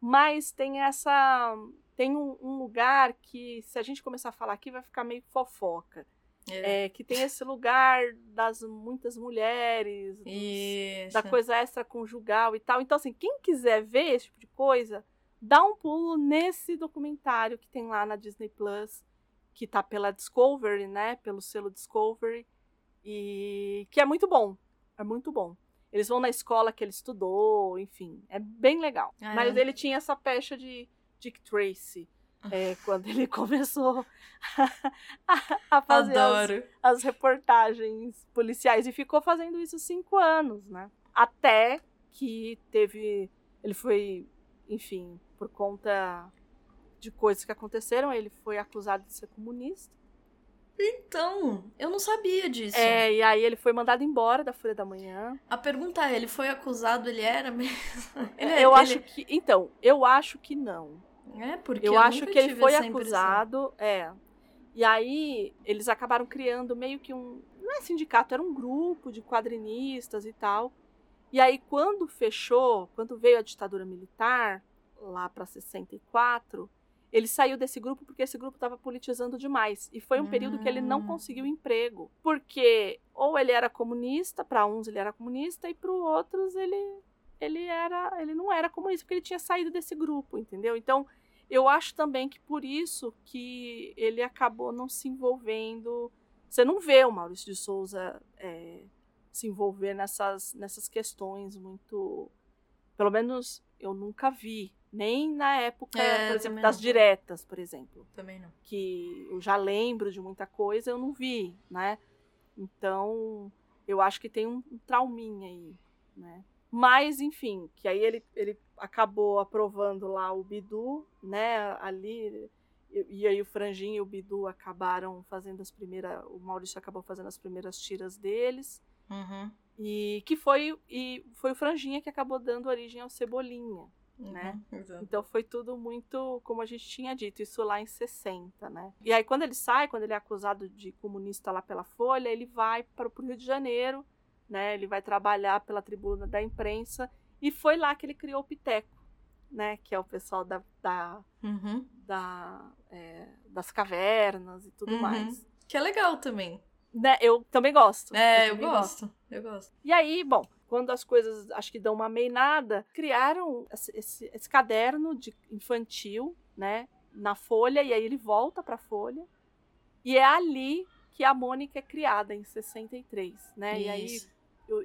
mas tem essa. Tem um, um lugar que, se a gente começar a falar aqui, vai ficar meio fofoca. É. É, que tem esse lugar das muitas mulheres, dos- da coisa extraconjugal e tal. Então, assim, quem quiser ver esse tipo de coisa, dá um pulo nesse documentário que tem lá na Disney Plus, que tá pela Discovery, né? Pelo selo Discovery. E que é muito bom. É muito bom. Eles vão na escola que ele estudou, enfim, é bem legal. Ah, Mas é? ele tinha essa pecha de Dick Tracy. é, quando ele *laughs* começou a, a fazer as, as reportagens policiais e ficou fazendo isso cinco anos, né? Até que teve. Ele foi, enfim, por conta de coisas que aconteceram, ele foi acusado de ser comunista. Então, eu não sabia disso. É, e aí ele foi mandado embora da Folha da Manhã. A pergunta é, ele foi acusado, ele era mesmo? *laughs* Ele é- eu ele- acho que. Então, eu acho que não. É, porque eu, eu acho que ele foi impressão. acusado, é. E aí eles acabaram criando meio que um, não é sindicato, era um grupo de quadrinistas e tal. E aí quando fechou, quando veio a ditadura militar lá para 64, ele saiu desse grupo porque esse grupo estava politizando demais e foi um período que ele não Hum. conseguiu emprego, porque ou ele era comunista, para uns ele era comunista e para outros ele ele era, ele não era comunista porque ele tinha saído desse grupo, entendeu? Então, eu acho também que por isso que ele acabou não se envolvendo. Você não vê o Maurício de Souza é, se envolver nessas, nessas questões muito. Pelo menos eu nunca vi. Nem na época, É, por exemplo, das não. diretas, por exemplo. Também não. Que eu já lembro de muita coisa, eu não vi, né? Então, eu acho que tem um, um trauminha aí, né? Mas, enfim, que aí ele, ele acabou aprovando lá o Bidu, né? Ali. E, e aí o Franjinho e o Bidu acabaram fazendo as primeiras. O Maurício acabou fazendo as primeiras tiras deles. Uhum. E que foi, e foi o Franjinha que acabou dando origem ao Cebolinha. Né? Uhum, exato. Então foi tudo muito, como a gente tinha dito, isso lá em 60, né? E aí quando ele sai, quando ele é acusado de comunista lá pela Folha, ele vai para o Rio de Janeiro, né? Ele vai trabalhar pela tribuna da imprensa e foi lá que ele criou o Piteco, né? Que é o pessoal da, da, Uhum. da, é, das cavernas e tudo Uhum. mais. Que é legal também. Né? Eu também gosto. É, eu também gosto. Eu gosto. E aí, bom, quando as coisas acho que dão uma meinada, criaram esse, esse- esse caderno de infantil, né, na Folha, e aí ele volta para a Folha. E é ali que a Mônica é criada, em 63, né? E aí, Isso. eu-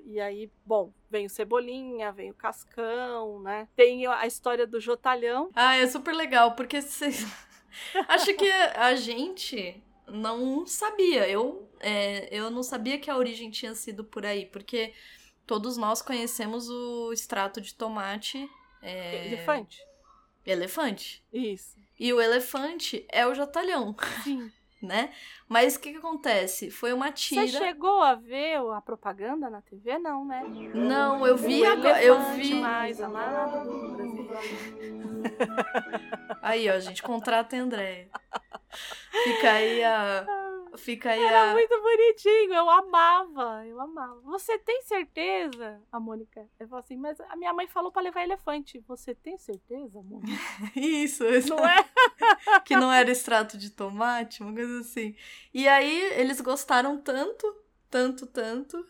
e aí, bom, vem o Cebolinha, vem o Cascão, né? Tem a história do Jotalhão. Ah, é super legal, porque vocês. *laughs* Acho que a gente não sabia. Eu, é, eu não sabia que a origem tinha sido por aí, porque todos nós conhecemos o extrato de tomate. É... Elefante. Elefante. Isso. E o elefante é o jatalhão. Sim. Né? Mas o que, que acontece? Foi uma tira. Você chegou a ver a propaganda na TV? Não, né? Não, eu vi agora. Eu vi. mais amado do Brasil. *laughs* Aí, ó, gente, contrata a Andréia. Fica aí a. Fica aí Era a. muito bonitinho, eu amava, eu amava. Você tem certeza? A Mônica. Eu falou assim, mas a minha mãe falou pra levar elefante. Você tem certeza, Mônica? *laughs* Isso, isso. Não é? *laughs* que não era extrato de tomate, uma coisa assim. E aí eles gostaram tanto, tanto, tanto,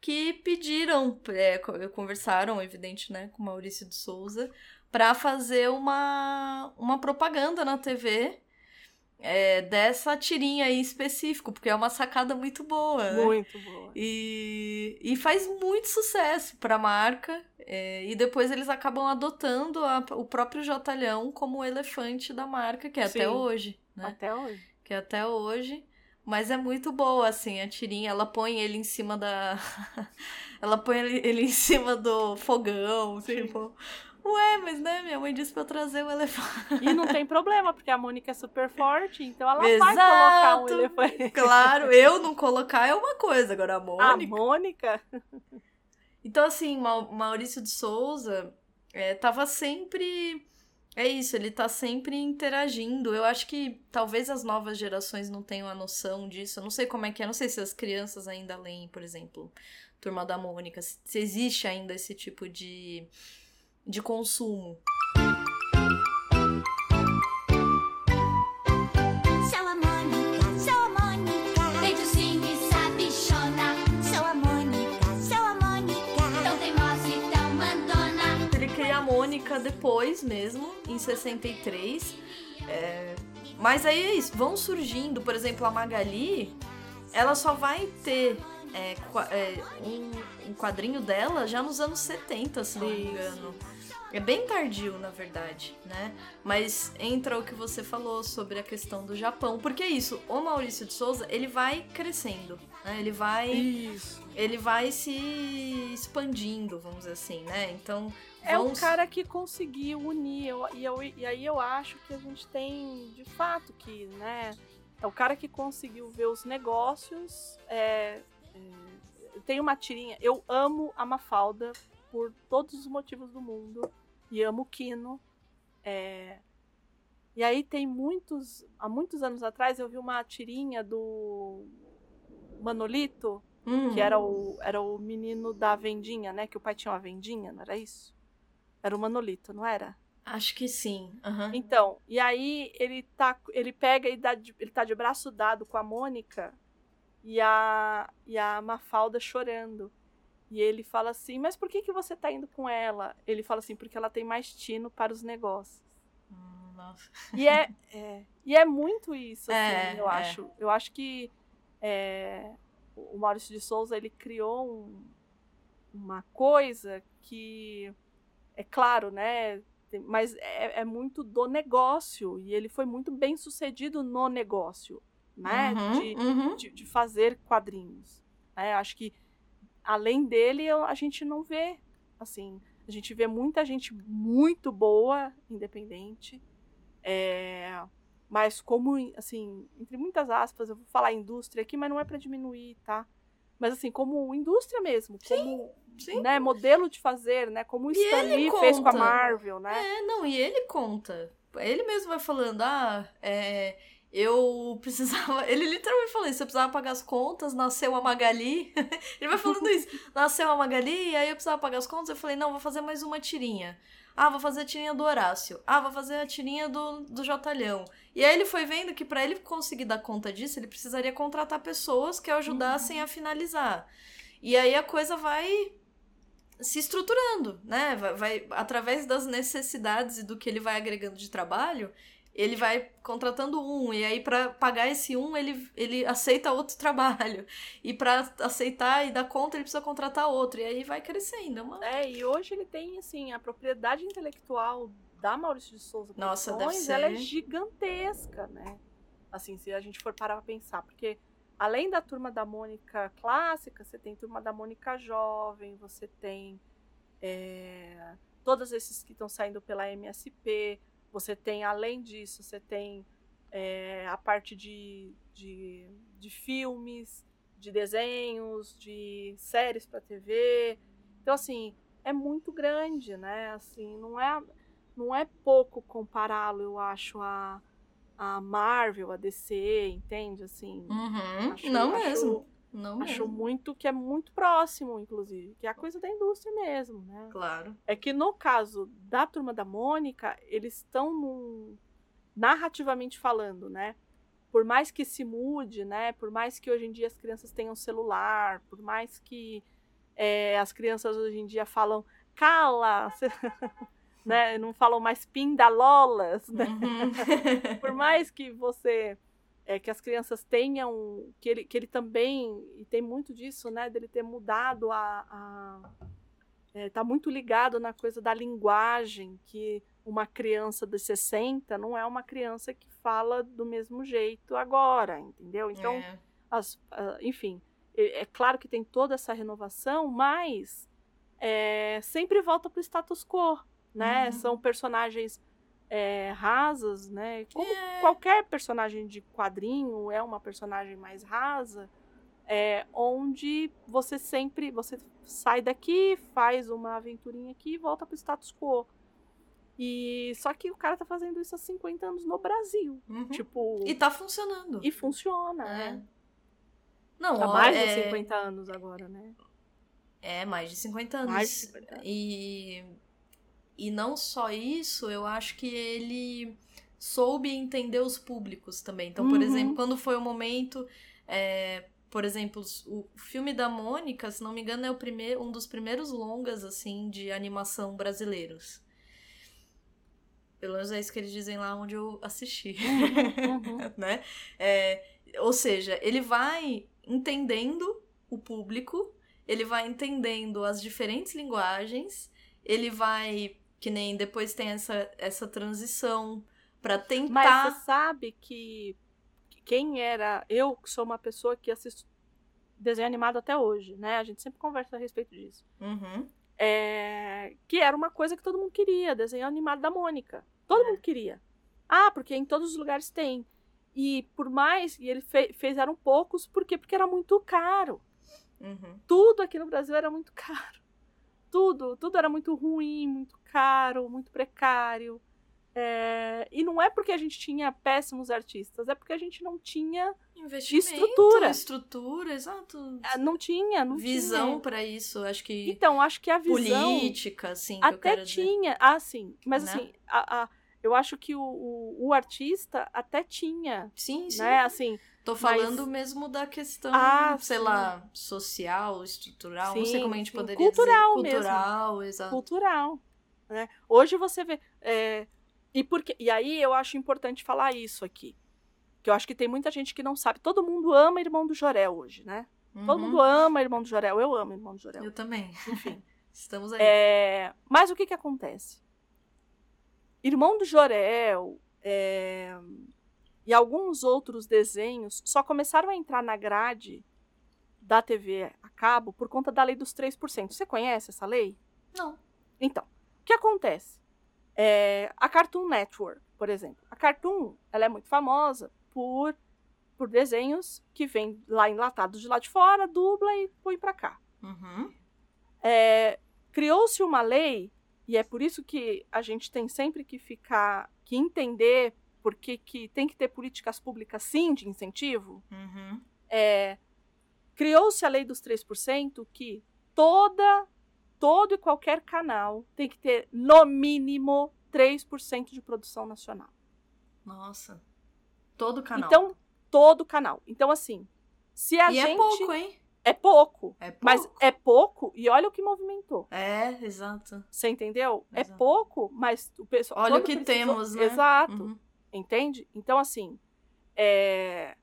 que pediram, é, co- conversaram, evidente, né, com Maurício de Souza, pra fazer uma, uma propaganda na TV é, dessa tirinha aí em específico, porque é uma sacada muito boa, né? Muito boa. E, e faz muito sucesso pra marca. é, e depois eles acabam adotando a- o próprio Jotalhão como o elefante da marca, que é até Sim. hoje, né? Até hoje. Que é até hoje. Mas é muito boa, assim, a tirinha. Ela põe ele em cima da. *laughs* ela põe ele, ele em cima do fogão, tipo. Ué, mas né, minha mãe disse pra eu trazer o elefante. E não tem problema, porque a Mônica é super forte, então ela vai colocar um Exato. elefante. Claro, eu não colocar é uma coisa, agora a A Mônica. Mônica? Então, assim, Mau- Maurício de Souza é, tava sempre. É isso, ele tá sempre interagindo. Eu acho que talvez as novas gerações não tenham a noção disso. Eu não sei como é que é, não sei se as crianças ainda leem, por exemplo, Turma da Mônica, se existe ainda esse tipo de, de consumo. Depois mesmo, em 63. É, Mas aí é isso, vão surgindo, por exemplo, a Magali, ela só vai ter é, é, um, um quadrinho dela já nos anos 70, se não me engano. É bem tardio, na verdade, né? Mas entra o que você falou sobre a questão do Japão. Porque é isso, o Maurício de Souza, ele vai crescendo, né? Ele vai Isso. ele vai se expandindo, vamos dizer assim, né? Então, É um cara que conseguiu unir, eu- e, eu- e aí eu acho que a gente tem, de fato, que, né? É o cara que conseguiu ver os negócios. É, é, tem uma tirinha. Eu amo a Mafalda por todos os motivos do mundo. E amo o Kino. É, e aí tem muitos. Há muitos anos atrás eu vi uma tirinha do Manolito, Hum, que era o, era o menino da vendinha, né? Que o pai tinha uma vendinha, não era isso? Era o Manolito, não era? Acho que sim. aham. Então, e aí ele tá, ele pega e dá, de- ele tá de braço dado com a Mônica e a e a Mafalda chorando. E ele fala assim: "Mas por que que você tá indo com ela?" Ele fala assim: "Porque ela tem mais tino para os negócios". Hum, nossa. E é, *laughs* é- e é muito isso, assim, É, eu é. acho. Eu acho que é, o Maurício de Souza ele criou um- uma coisa que é claro, né? Mas é, é muito do negócio e ele foi muito bem sucedido no negócio, né? Uhum, De, uhum. de, de fazer quadrinhos. né? acho que além dele eu- a gente não vê assim, a gente vê muita gente muito boa, independente. É, mas como, assim, entre muitas aspas, eu vou falar indústria aqui, mas não é para diminuir, tá? Mas assim, como indústria mesmo, como sim. né, modelo de fazer, né? Como o Stan Lee fez com a. Marvel, né? É, não, e ele conta. Ele mesmo vai falando, ah, é, eu precisava. *laughs* Ele literalmente falou isso, eu precisava pagar as contas, nasceu a Magali. *laughs* ele vai falando isso, nasceu a Magali, e aí eu precisava pagar as contas. Eu falei, não, vou fazer mais uma tirinha. Ah, vou fazer a tirinha do Horácio. Ah, vou fazer a tirinha do, do Jotalhão. E aí ele foi vendo que pra ele conseguir dar conta disso, ele precisaria contratar pessoas que o ajudassem a finalizar. E aí a coisa vai se estruturando, né? Vai, vai- através das necessidades e do que ele vai agregando de trabalho, ele vai contratando um e aí pra pagar esse um ele, ele aceita outro *laughs* trabalho e pra aceitar e dar conta ele precisa contratar outro e aí vai crescendo. É uma... É, e hoje ele tem, assim, a propriedade intelectual da Maurício de Souza Nossa, Produções, deve ela é ser. gigantesca, né? Assim, se a gente for parar pra pensar, porque além da turma da Mônica clássica, você tem turma da Mônica jovem, você tem é, todos esses que estão saindo pela MSP, você tem, além disso, você tem é, a parte de, de, de filmes, de desenhos, de séries para TV. Então, assim, é muito grande, né? Assim, não é, não é pouco compará-lo, eu acho, a, a Marvel, a DC, entende? Assim, Uhum. acho- não acho- mesmo. Não Acho mesmo. muito que é muito próximo, inclusive, que é a coisa da indústria mesmo, né? Claro. É que no caso da turma da Mônica, eles estão num- narrativamente falando, né? Por mais que se mude, né? Por mais que hoje em dia as crianças tenham celular, por mais que é, as crianças hoje em dia falam cala, *laughs* né? Não falam mais pindalolas, né? Uhum. *laughs* por mais que você é, que as crianças tenham que ele, que ele também e tem muito disso né dele ter mudado a, a é, tá muito ligado na coisa da linguagem que uma criança de 60 não é uma criança que fala do mesmo jeito agora entendeu então É. as, enfim, é, é claro que tem toda essa renovação, mas é, sempre volta para o status quo, né? Uhum. São personagens é, rasas, né? Como É. qualquer personagem de quadrinho é uma personagem mais rasa, é, onde você sempre você sai daqui, faz uma aventurinha aqui e volta para o status quo. E só que o cara tá fazendo isso há 50 anos no Brasil. Uhum. Tipo, E tá funcionando. e funciona, É. né? Não, Há ó, mais é... de 50 anos agora, né? É, mais de 50 anos. Mais de 50 anos. E, e não só isso, eu acho que ele soube entender os públicos também. Então, por Uhum. exemplo, quando foi o momento. é, por exemplo, o filme da Mônica, se não me engano, é o primeiro, um dos primeiros longas assim de animação brasileiros. Pelo menos é isso que eles dizem lá onde eu assisti. Uhum. *laughs* né? É, ou seja, ele vai entendendo o público, ele vai entendendo as diferentes linguagens, ele vai que nem depois tem essa, essa transição pra Mas tentar você sabe que que quem era. Eu que sou uma pessoa que assisto desenho animado até hoje, né? A gente sempre conversa a respeito disso. Uhum. É, que era uma coisa que todo mundo queria, desenho animado da Mônica. Todo É. mundo queria. Ah, porque em todos os lugares tem. E por mais. E ele fe, fez, eram poucos, por quê? Porque era muito caro. Uhum. tudo aqui no Brasil era muito *laughs* caro. Tudo, tudo era muito ruim, muito caro, muito precário. É, E não é porque a gente tinha péssimos artistas, é porque a gente não tinha. Estrutura. estrutura, exato. ah, Não tinha, não Visão tinha. pra isso, acho que Então, acho que a visão. política, assim, até quero dizer. tinha. Ah, sim. Mas Né? assim, a- a- eu acho que o, o, o artista até tinha. Sim, sim. Né? Assim, Tô falando mesmo da questão, Ah, sei sim. lá, social, estrutural, não sei Sim, como a gente sim. poderia Cultural dizer. mesmo. Cultural, exato. cultural. Né? Hoje você vê. é, e, porque, e aí eu acho importante falar isso aqui. Que eu acho que tem muita gente que não sabe. Todo mundo ama Irmão do Jorel hoje, né? Todo Uhum. mundo ama Irmão do Jorel. Eu amo Irmão do Jorel. Eu também. *laughs* Enfim. Estamos aí. É, mas o que que acontece? Irmão do Jorel é, e alguns outros desenhos só começaram a entrar na grade da TV a cabo por conta da lei dos 3%. Você conhece essa lei? Não. Então, o que acontece? É, a Cartoon Network, por exemplo. A Cartoon ela é muito famosa por, por desenhos que vêm lá enlatados de lá de fora, dubla e põe pra cá. Uhum. É, Criou-se uma lei, e é por isso que a gente tem sempre que ficar, que entender porque que tem que ter políticas públicas sim de incentivo. Uhum. É, Criou-se a lei dos 3% que toda, todo e qualquer canal tem que ter, no mínimo, 3% de produção nacional. Nossa. Todo canal. Então, todo canal. Então, assim, se a e gente. é pouco, hein? É pouco. É pouco. Mas é pouco, e olha o que movimentou. É, exato. Você entendeu? É Exato. pouco, mas o pessoal. Olha o que precisou- temos, né? Exato. Uhum. Entende? Então, assim. É...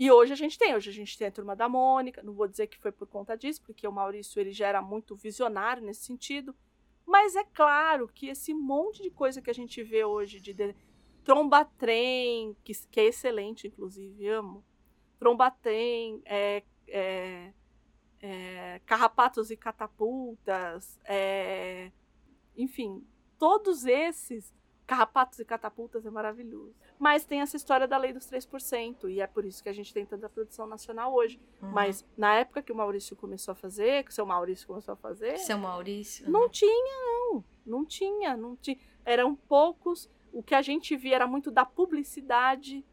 E hoje a gente tem. Hoje a gente tem a turma da Mônica. Não vou dizer que foi por conta disso, porque o Maurício ele já era muito visionário nesse sentido. Mas é claro que esse monte de coisa que a gente vê hoje de, de- Tromba-trem, que, que é excelente, inclusive, amo. Tromba-trem, é, é, é, Carrapatos e Catapultas, é, enfim, todos esses. Carrapatos e Catapultas é maravilhoso. Mas tem essa história da lei dos 3%, e é por isso que a gente tem tanta produção nacional hoje. Uhum. Mas na época que o Maurício começou a fazer, que o seu Maurício começou a fazer, Seu Maurício. não tinha, não. Não tinha, não tinha. Eram poucos. O que a gente via era muito da publicidade.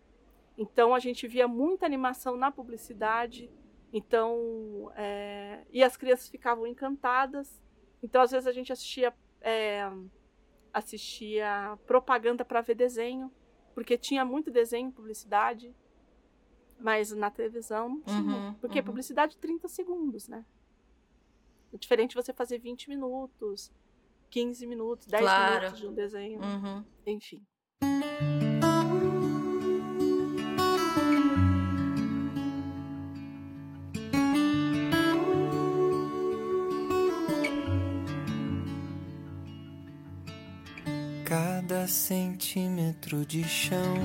Então a gente via muita animação na publicidade. Então, é, e as crianças ficavam encantadas. Então, às vezes a gente assistia é, assistia propaganda para ver desenho, porque tinha muito desenho, publicidade, mas na televisão não tinha. Uhum, porque uhum. publicidade 30 segundos, né? É diferente você fazer 20 minutos, 15 minutos, 10 Claro. minutos de um desenho, Uhum. enfim. Centímetro de chão,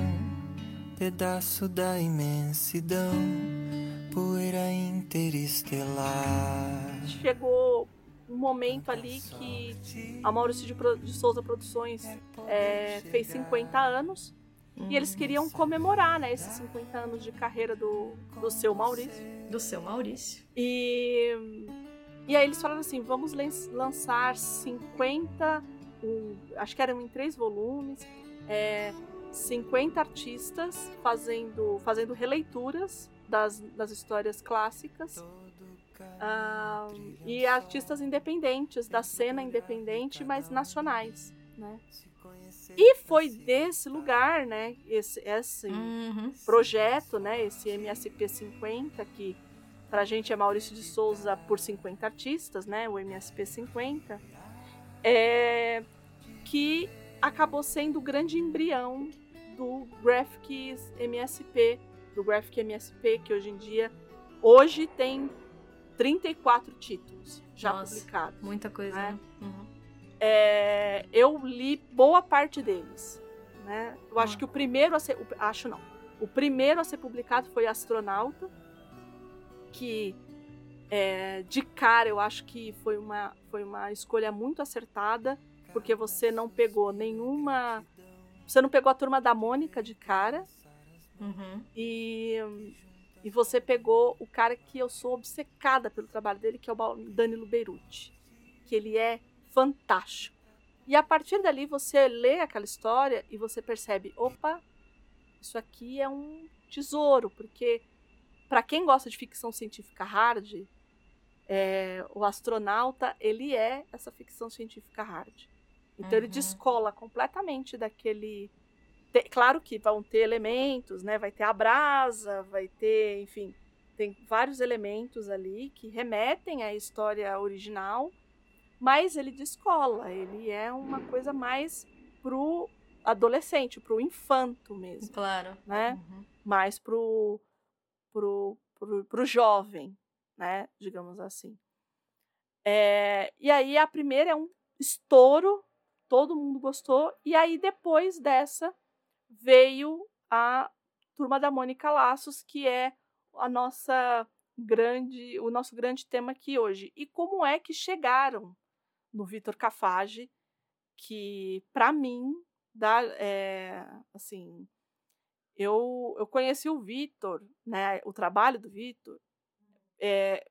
pedaço da imensidão, poeira interestelar. Chegou um momento ali que a Maurício de, Pro- de Souza Produções é, fez 50 anos e eles queriam comemorar né, esses 50 anos de carreira do, do seu Maurício. Do seu Maurício. E, e aí eles falaram assim: vamos lan- lançar 50, um, acho que eram em três volumes, é, 50 artistas fazendo, fazendo releituras das, das histórias clássicas. Ah, e artistas independentes, da cena independente, mas nacionais, né? E foi desse lugar, né, esse, esse Uhum. projeto, né, esse MSP 50, que pra gente é Maurício de Souza por 50 artistas, né, o MSP 50, é, que acabou sendo o grande embrião do Graphics MSP, do Graphic MSP, que hoje em dia, hoje tem 34 títulos já Nossa. publicados. Muita coisa, É. né? Uhum. É, eu li boa parte deles. Né? Eu acho Ah. que o primeiro a ser. o- acho não. O primeiro a ser publicado foi Astronauta, que é, de cara eu acho que foi uma, foi uma escolha muito acertada, porque você não pegou nenhuma. Você não pegou a turma da Mônica de cara, Uhum. e, e você pegou o cara que eu sou obcecada pelo trabalho dele, que é o Danilo Beirute. Que ele é fantástico. E a partir dali você lê aquela história e você percebe: opa, isso aqui é um tesouro, porque para quem gosta de ficção científica hard, é, o astronauta ele é essa ficção científica hard. Então ele Uhum. descola completamente daquele te- claro que vão ter elementos, né? Vai ter a brasa, vai ter, enfim, tem vários elementos ali que remetem à história original, mas ele descola, ele é uma coisa mais pro adolescente, pro infanto mesmo, Claro. né? Uhum. Mais pro pro, pro, pro jovem, né? Digamos assim. É, e aí a primeira é um estouro, todo mundo gostou, e aí depois dessa veio a Turma da Mônica Laços, que é a nossa grande, o nosso grande tema aqui hoje. E como é que chegaram no Vitor Cafage, que para mim dá, é, assim, eu, eu conheci o Vitor, né, o trabalho do Vitor, é,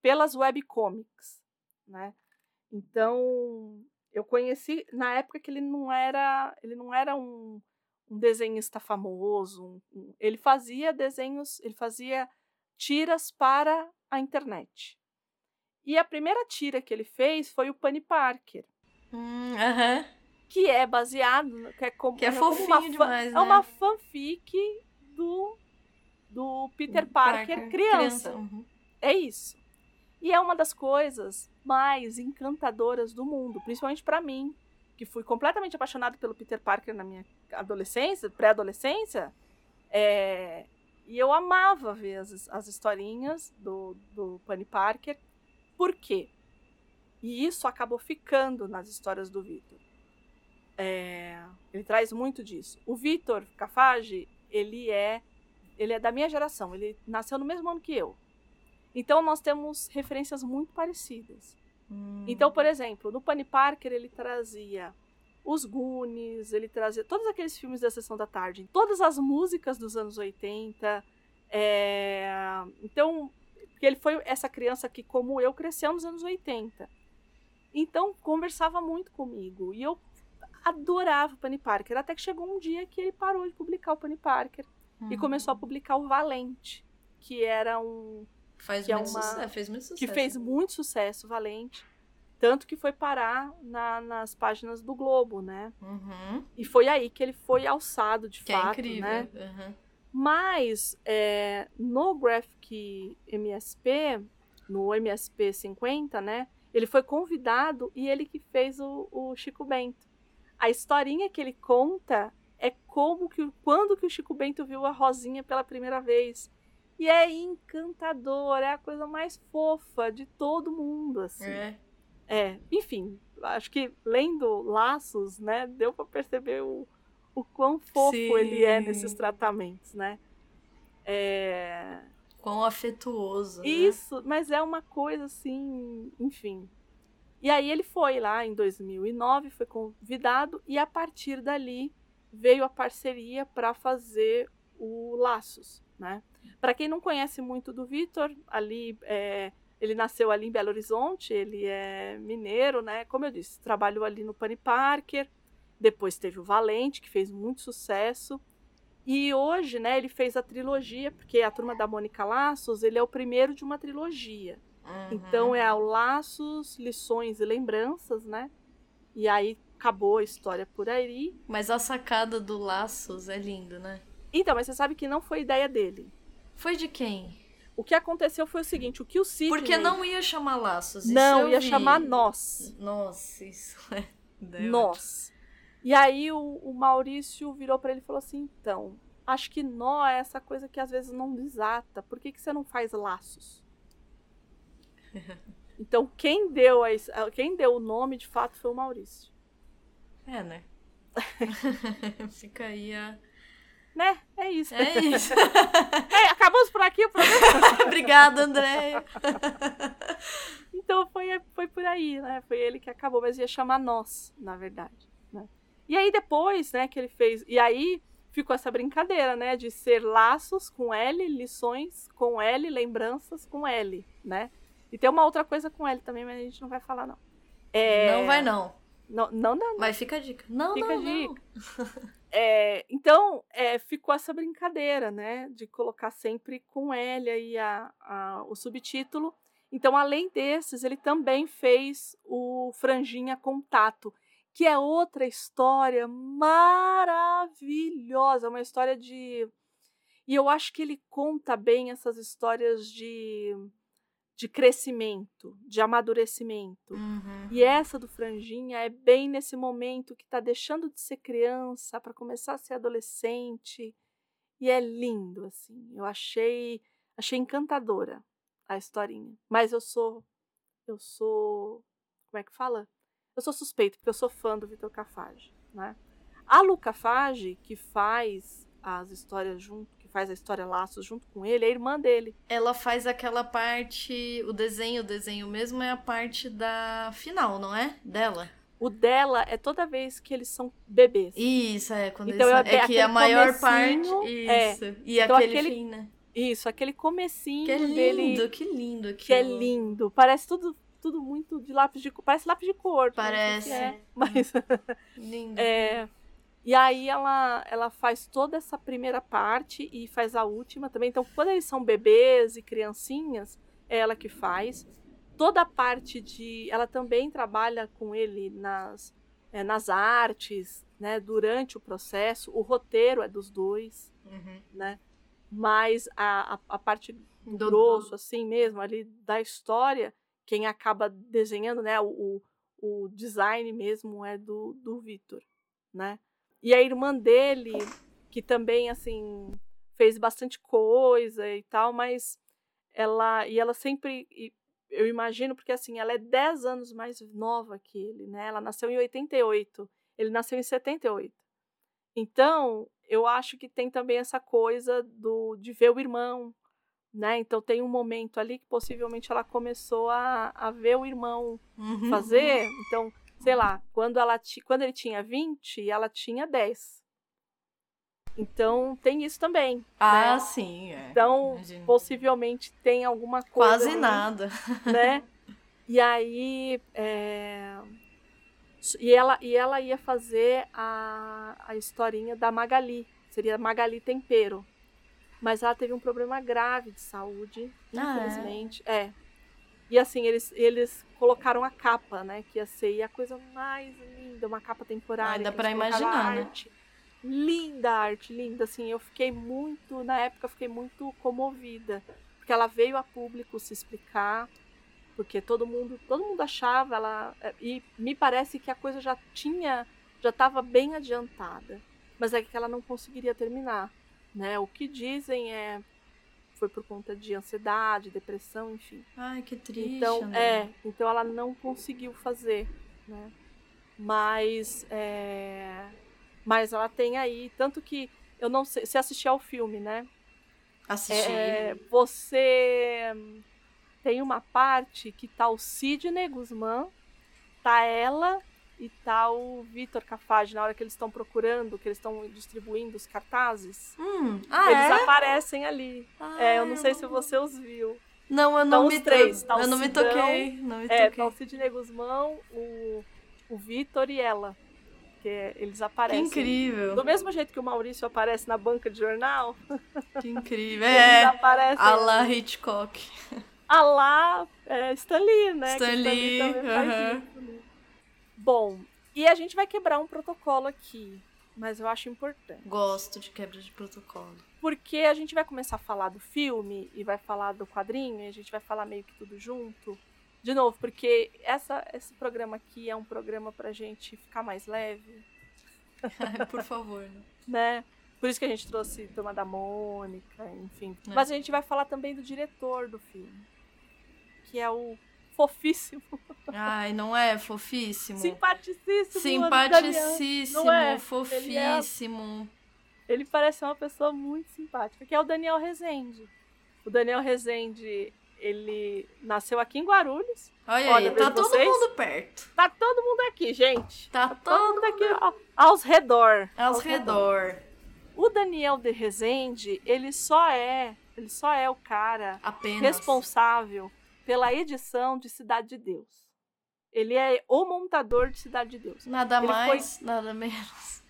pelas webcomics, né? Então, eu conheci na época que ele não era, ele não era um, um desenhista famoso, um- um- ele fazia desenhos, ele fazia tiras para a internet. E a primeira tira que ele fez foi o Penny Parker, Hum, Aham. que é baseado, que é como Que é fofinho uma demais, É né? uma fanfic do do Peter Parker, criança. Uhum. É isso. E é uma das coisas mais encantadoras do mundo, principalmente pra mim, que fui completamente apaixonado pelo Peter Parker na minha adolescência, pré-adolescência. É, E eu amava ver as, as historinhas do, do Penny Parker. Por quê? E isso acabou ficando nas histórias do Victor. É, ele traz muito disso. O Vitor Cafage, ele é ele é da minha geração, ele nasceu no mesmo ano que eu. Então nós temos referências muito parecidas. Hum. Então, por exemplo, no Penny Parker ele trazia os Goonies, ele trazia todos aqueles filmes da sessão da tarde, todas as músicas dos anos 80. é, Então, porque ele foi essa criança que, como eu, cresceu nos anos 80. Então, conversava muito comigo. E eu adorava o Penny Parker. Até que chegou um dia que ele parou de publicar o Penny Parker e Uhum. começou a publicar o Valente, que era um Faz que é muito uma- sucesso, fez muito sucesso. que fez muito sucesso, Valente. Tanto que foi parar na- nas páginas do Globo, né? Uhum. E foi aí que ele foi alçado, de Que é fato, incrível. né? Uhum. Mas é, no Graphic MSP, no MSP 50, né? Ele foi convidado e ele que fez o, o Chico Bento. A historinha que ele conta é como que quando que o Chico Bento viu a Rosinha pela primeira vez. E é encantador, é a coisa mais fofa de todo mundo, assim. É. É, enfim, acho que lendo Laços, né, deu pra perceber o, o quão fofo ele é Sim. nesses tratamentos, né? É, Quão afetuoso. né? isso, mas é uma coisa assim, enfim. E aí ele foi lá em 2009, foi convidado e a partir dali veio a parceria para fazer o Laços, né? Para quem não conhece muito do Vitor, ali é, ele nasceu ali em Belo Horizonte, ele é mineiro, né? Como eu disse, trabalhou ali no Penny Parker, depois teve o Valente, que fez muito sucesso. E hoje, né, ele fez a trilogia, porque a turma da Mônica Laços, ele é o primeiro de uma trilogia. Uhum. Então é o Laços, Lições e Lembranças, né? E aí acabou a história por aí. Mas a sacada do Laços é lindo, né? Então, mas você sabe que não foi ideia dele. Foi de quem? O que aconteceu foi o seguinte, o que o Sidney... Porque não ia chamar Laços. isso Não, ia vi. chamar Nós. Nossa, isso é. Deu Nós. E aí o, o Maurício virou pra ele e falou assim, então, acho que nó é essa coisa que às vezes não desata. Por que, que você não faz laços? *laughs* Então, quem deu, a, quem deu o nome, de fato, foi o Maurício. É, né? *laughs* Fica aí a. Né? É isso. É isso. *laughs* É, acabamos por aqui o programa. *laughs* Obrigada, Andréia. *laughs* Então foi, foi por aí, né? Foi ele que acabou, mas ia chamar nós, na verdade. Né? E aí depois, né, que ele fez. E aí ficou essa brincadeira, né? De ser laços com L, lições com L, lembranças com L, né? E tem uma outra coisa com L também, mas a gente não vai falar, não. É, Não vai, não. Não, não, não. Mas fica a dica. Não, Fica não, a não. *laughs* É, então, é, ficou essa brincadeira, né? De colocar sempre com L aí a, a- o subtítulo. Então, além desses, ele também fez o Franjinha Contato, que é outra história maravilhosa. Uma história de. E eu acho que ele conta bem essas histórias de, de crescimento, de amadurecimento. Uhum. E essa do Franjinha é bem nesse momento que tá deixando de ser criança para começar a ser adolescente. E é lindo, assim. Eu achei, achei encantadora a historinha. Mas eu sou eu sou, como é que fala? Eu sou suspeito porque eu sou fã do Vitor Cafage, né? A Lu Cafage, que faz as histórias junto, faz a história Laços junto com ele, é a irmã dele. Ela faz aquela parte. O desenho, o desenho mesmo é a parte da final, não é? Dela. O dela é toda vez que eles são bebês. Isso, é. Quando Então, eles... é É que a maior parte. é. Isso. E Então, aquele, aquele- fim, né? Isso, aquele comecinho Que é lindo, dele que lindo aquilo. que é lindo. Parece tudo, tudo muito de lápis de cor. Parece lápis de cor. Parece. é, mas *laughs* Lindo. é, e aí ela, ela faz toda essa primeira parte e faz a última também. Então, quando eles são bebês e criancinhas, é ela que faz. Toda a parte de. Ela também trabalha com ele nas, é, nas artes, né? Durante o processo. O roteiro é dos dois, Uhum. né? Mas a, a, a parte Do- grosso, assim mesmo, ali da história, quem acaba desenhando, né? O, o, o design mesmo é do, do Vitor, né? E a irmã dele, que também, assim, fez bastante coisa e tal, mas ela. E ela sempre. e eu imagino, porque assim, ela é 10 anos mais nova que ele, né? Ela nasceu em 88. Ele nasceu em 78. Então, eu acho que tem também essa coisa do de ver o irmão, né? Então tem um momento ali que possivelmente ela começou a, a ver o irmão Uhum. fazer. Então, sei lá, quando, ela quando ele tinha 20, ela tinha 10. Então tem isso também. Ah, né? sim, é. Então, Imagino. possivelmente tem alguma coisa. Quase ali, nada. Né? E aí. é, E, ela, e ela ia fazer a, a historinha da Magali. Seria Magali Tempero. Mas ela teve um problema grave de saúde, Ah, é? infelizmente. é? E assim, eles, eles colocaram a capa, né? Que ia ser a coisa mais linda, uma capa temporária. Dá que pra eles colocaram imaginar, né? arte. Linda a arte, linda. Assim, eu fiquei muito, na época, eu fiquei muito comovida. Porque ela veio a público se explicar, porque todo mundo, todo mundo achava ela. é, E me parece que a coisa já tinha, já estava bem adiantada. Mas é que ela não conseguiria terminar. Né? O que dizem é. Foi por conta de ansiedade, depressão, enfim. Ai, que triste. Então, André. é, então ela não conseguiu fazer, né? Mas, é, mas ela tem aí, tanto que eu não sei, você assistiu ao filme, né? Assisti. É, você tem uma parte que tá o Sidney Guzmán, tá ela e tá o Vitor Cafage na hora que eles estão procurando, que eles estão distribuindo os cartazes. Hum, ah, eles é? aparecem ali. Ah, é, eu não sei se você os viu. Não, eu não me os três, tá Eu não me Sidão, toquei. Não me É, toquei. tá o Sidney Guzmán, o, o Vitor e ela. Que é- eles aparecem. Que incrível. Do mesmo jeito que o Maurício aparece na banca de jornal, *laughs* Que incrível. eles É. aparecem. A la Hitchcock. A lá, é, Stan Lee, né? Que Stan faz aham. isso, né? Bom, e a gente vai quebrar um protocolo aqui, mas eu acho importante. Gosto de quebra de protocolo. Porque a gente vai começar a falar do filme e vai falar do quadrinho e a gente vai falar meio que tudo junto. De novo, porque essa, esse programa aqui é um programa pra gente ficar mais leve, *laughs* Por favor. né? né? Por isso que a gente trouxe Turma da Mônica, enfim. É. Mas a gente vai falar também do diretor do filme, que é o fofíssimo, Ai, não é fofíssimo? simpaticíssimo. Simpaticíssimo, Não é? fofíssimo. Ele parece uma pessoa muito simpática, que é o Daniel Rezende. O Daniel Rezende, ele nasceu aqui em Guarulhos. Olha, Olha, aí, tá todo vocês. mundo perto. Tá todo mundo aqui, gente. Tá Todo todo mundo aqui ao- aos redor. aos redor. O Daniel de Rezende, ele só é, ele só é o cara Apenas. responsável pela edição de Cidade de Deus. Ele é o montador de Cidade de Deus. Nada Ele mais, nada menos.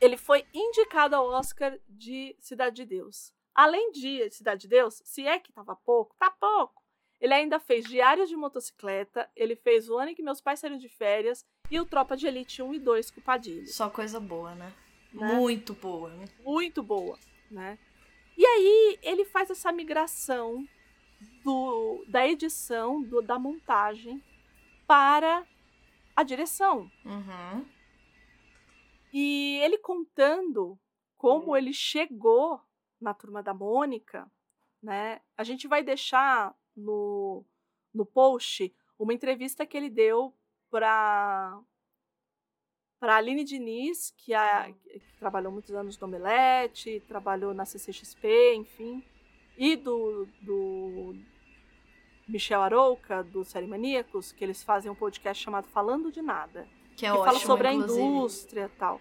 Ele foi indicado ao Oscar de Cidade de Deus. Além de Cidade de Deus, se é que tava pouco, tá pouco. Ele ainda fez Diários de Motocicleta, ele fez O Ano em que Meus Pais Saíram de Férias e o Tropa de Elite 1 e 2 com o Padilha. Só coisa boa, né? Né? Muito boa, né? muito boa, né? E aí ele faz essa migração do, da edição, do- da montagem para a direção. Uhum. E ele contando como ele chegou na turma da Mônica, né? A gente vai deixar no, no post uma entrevista que ele deu para para Aline Diniz, que, é, que trabalhou muitos anos no Omelete, trabalhou na CCXP, enfim, e do, do Michel Arouca, do Série Maníacos, que eles fazem um podcast chamado Falando de Nada, Que é que ótimo, fala sobre inclusive. a indústria e tal.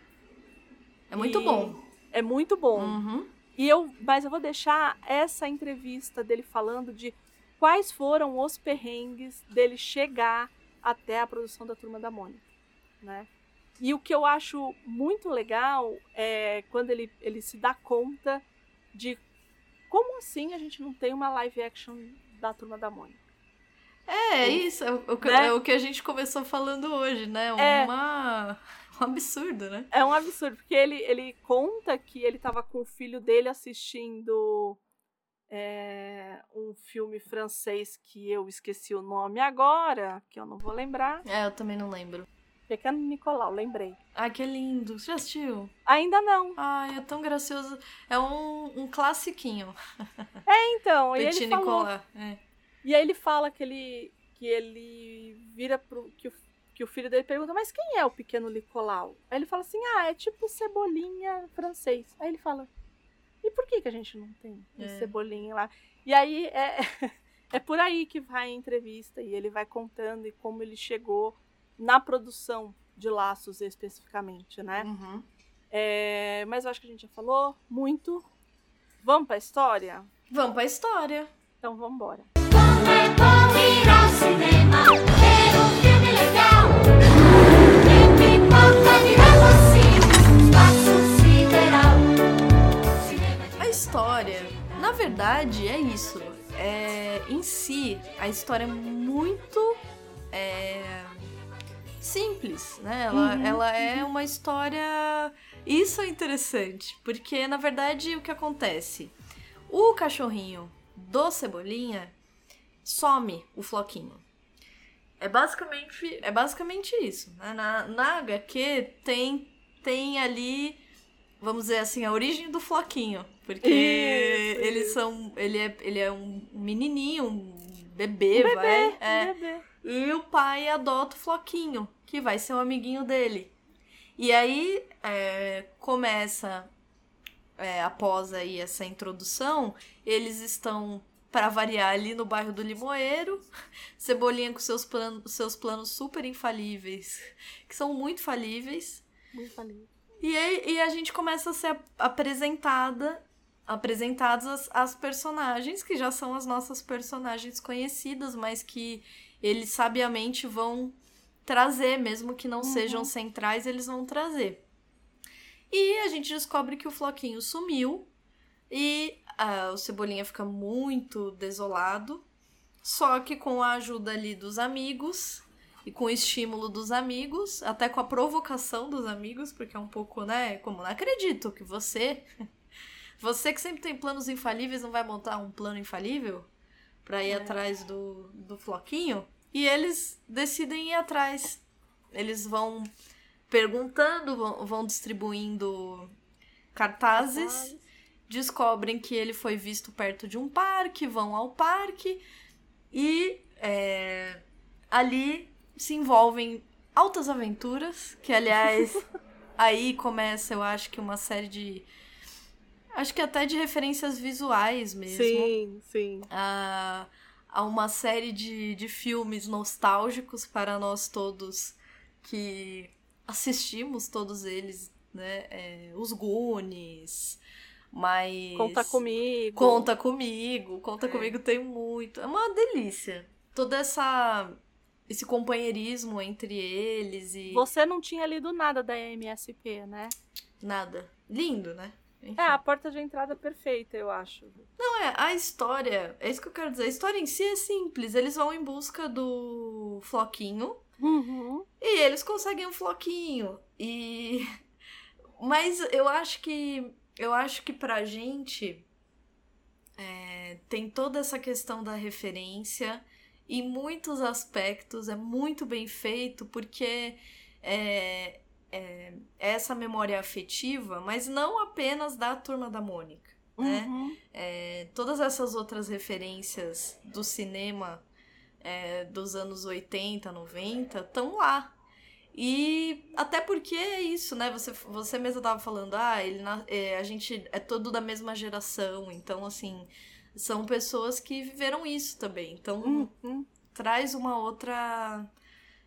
É muito E bom. É muito bom. Uhum. E eu, mas eu vou deixar essa entrevista dele falando de quais foram os perrengues dele chegar até a produção da Turma da Mônica, né? E o que eu acho muito legal é quando ele, ele se dá conta de como assim a gente não tem uma live action da Turma da Mônica. É, é isso. É o, que- Né? é o que a gente começou falando hoje, né? É. Uma... Um absurdo, né? É um absurdo, porque ele, ele conta que ele estava com o filho dele assistindo é, um filme francês que eu esqueci o nome agora, que eu não vou lembrar. É, eu também não lembro. Pequeno Nicolau, lembrei. Ai, que lindo. Você já assistiu? Ainda não. Ai, é tão gracioso. É um, um classiquinho. Então, e Petit ele falou, Nicolas. É. E aí ele fala que ele que ele vira pro que o, que o filho dele pergunta, mas quem é o pequeno Nicolau? Aí ele fala assim, ah, é tipo cebolinha francês. Aí ele fala, e por que, que a gente não tem É. cebolinha lá? E aí é, *laughs* é por aí que vai a entrevista e ele vai contando e como ele chegou na produção de laços especificamente, né? Uhum. É, mas eu acho que a gente já falou muito. Vamos pra história? Vamos pra história. Então vamos embora. Na verdade, é isso. É, em si, a história é muito é, simples, né? Ela, ela é uma história. Isso é interessante, porque na verdade o que acontece? O cachorrinho do Cebolinha some o floquinho. É basicamente, é basicamente isso. Né? Na, na HQ tem, tem ali, vamos dizer assim, a origem do floquinho. Porque Isso, eles isso. são. Ele é, ele é um menininho, um bebê, Bebê, vai. É. bebê. E o pai adota o Floquinho, que vai ser um amiguinho dele. E aí é, começa, é, após aí essa introdução, eles estão, para variar, ali no bairro do Limoeiro. Cebolinha com seus, plan seus planos super infalíveis, que são muito falíveis. Muito feliz. E, aí, e a gente começa a ser ap- apresentada, apresentados as, as personagens, que já são as nossas personagens conhecidas, mas que eles sabiamente vão trazer, mesmo que não sejam centrais, eles vão trazer. E a gente descobre que o Floquinho sumiu e ah, o Cebolinha fica muito desolado. Só que com a ajuda ali dos amigos e com o estímulo dos amigos, até com a provocação dos amigos, porque é um pouco, né? Como não acredito que você, *laughs* você que sempre tem planos infalíveis, não vai montar um plano infalível pra ir atrás do, do Floquinho. E eles decidem ir atrás. Eles vão perguntando, vão, vão distribuindo cartazes descobrem que ele foi visto perto de um parque, vão ao parque e é, ali se envolvem altas aventuras, que aliás *laughs* aí começa, eu acho que uma série de acho que até de referências visuais mesmo Sim, sim. a, a uma série de, de filmes nostálgicos para nós todos que assistimos todos eles, né? É, os Goonies, mas... Conta comigo. Conta comigo, conta É. comigo tem muito. É uma delícia. Toda essa... Esse companheirismo entre eles e... Você não tinha lido nada da MSP, né? Nada. Lindo, né? Enfim. É, a porta de entrada perfeita, eu acho. Não é, a história, é isso que eu quero dizer. A história em si é simples. Eles vão em busca do Floquinho Uhum. e eles conseguem um Floquinho. E *laughs* mas eu acho que eu acho que pra gente é, tem toda essa questão da referência em muitos aspectos é muito bem feito porque é, é, é essa memória afetiva, mas não apenas da turma da Mônica, né? Uhum. É, todas essas outras referências do cinema é, dos anos 80, 90 estão lá. E até porque é isso, né? Você, você mesmo tava falando, ah, ele, é, a gente é todo da mesma geração, então, assim, são pessoas que viveram isso também. Então, Uhum. traz uma outra.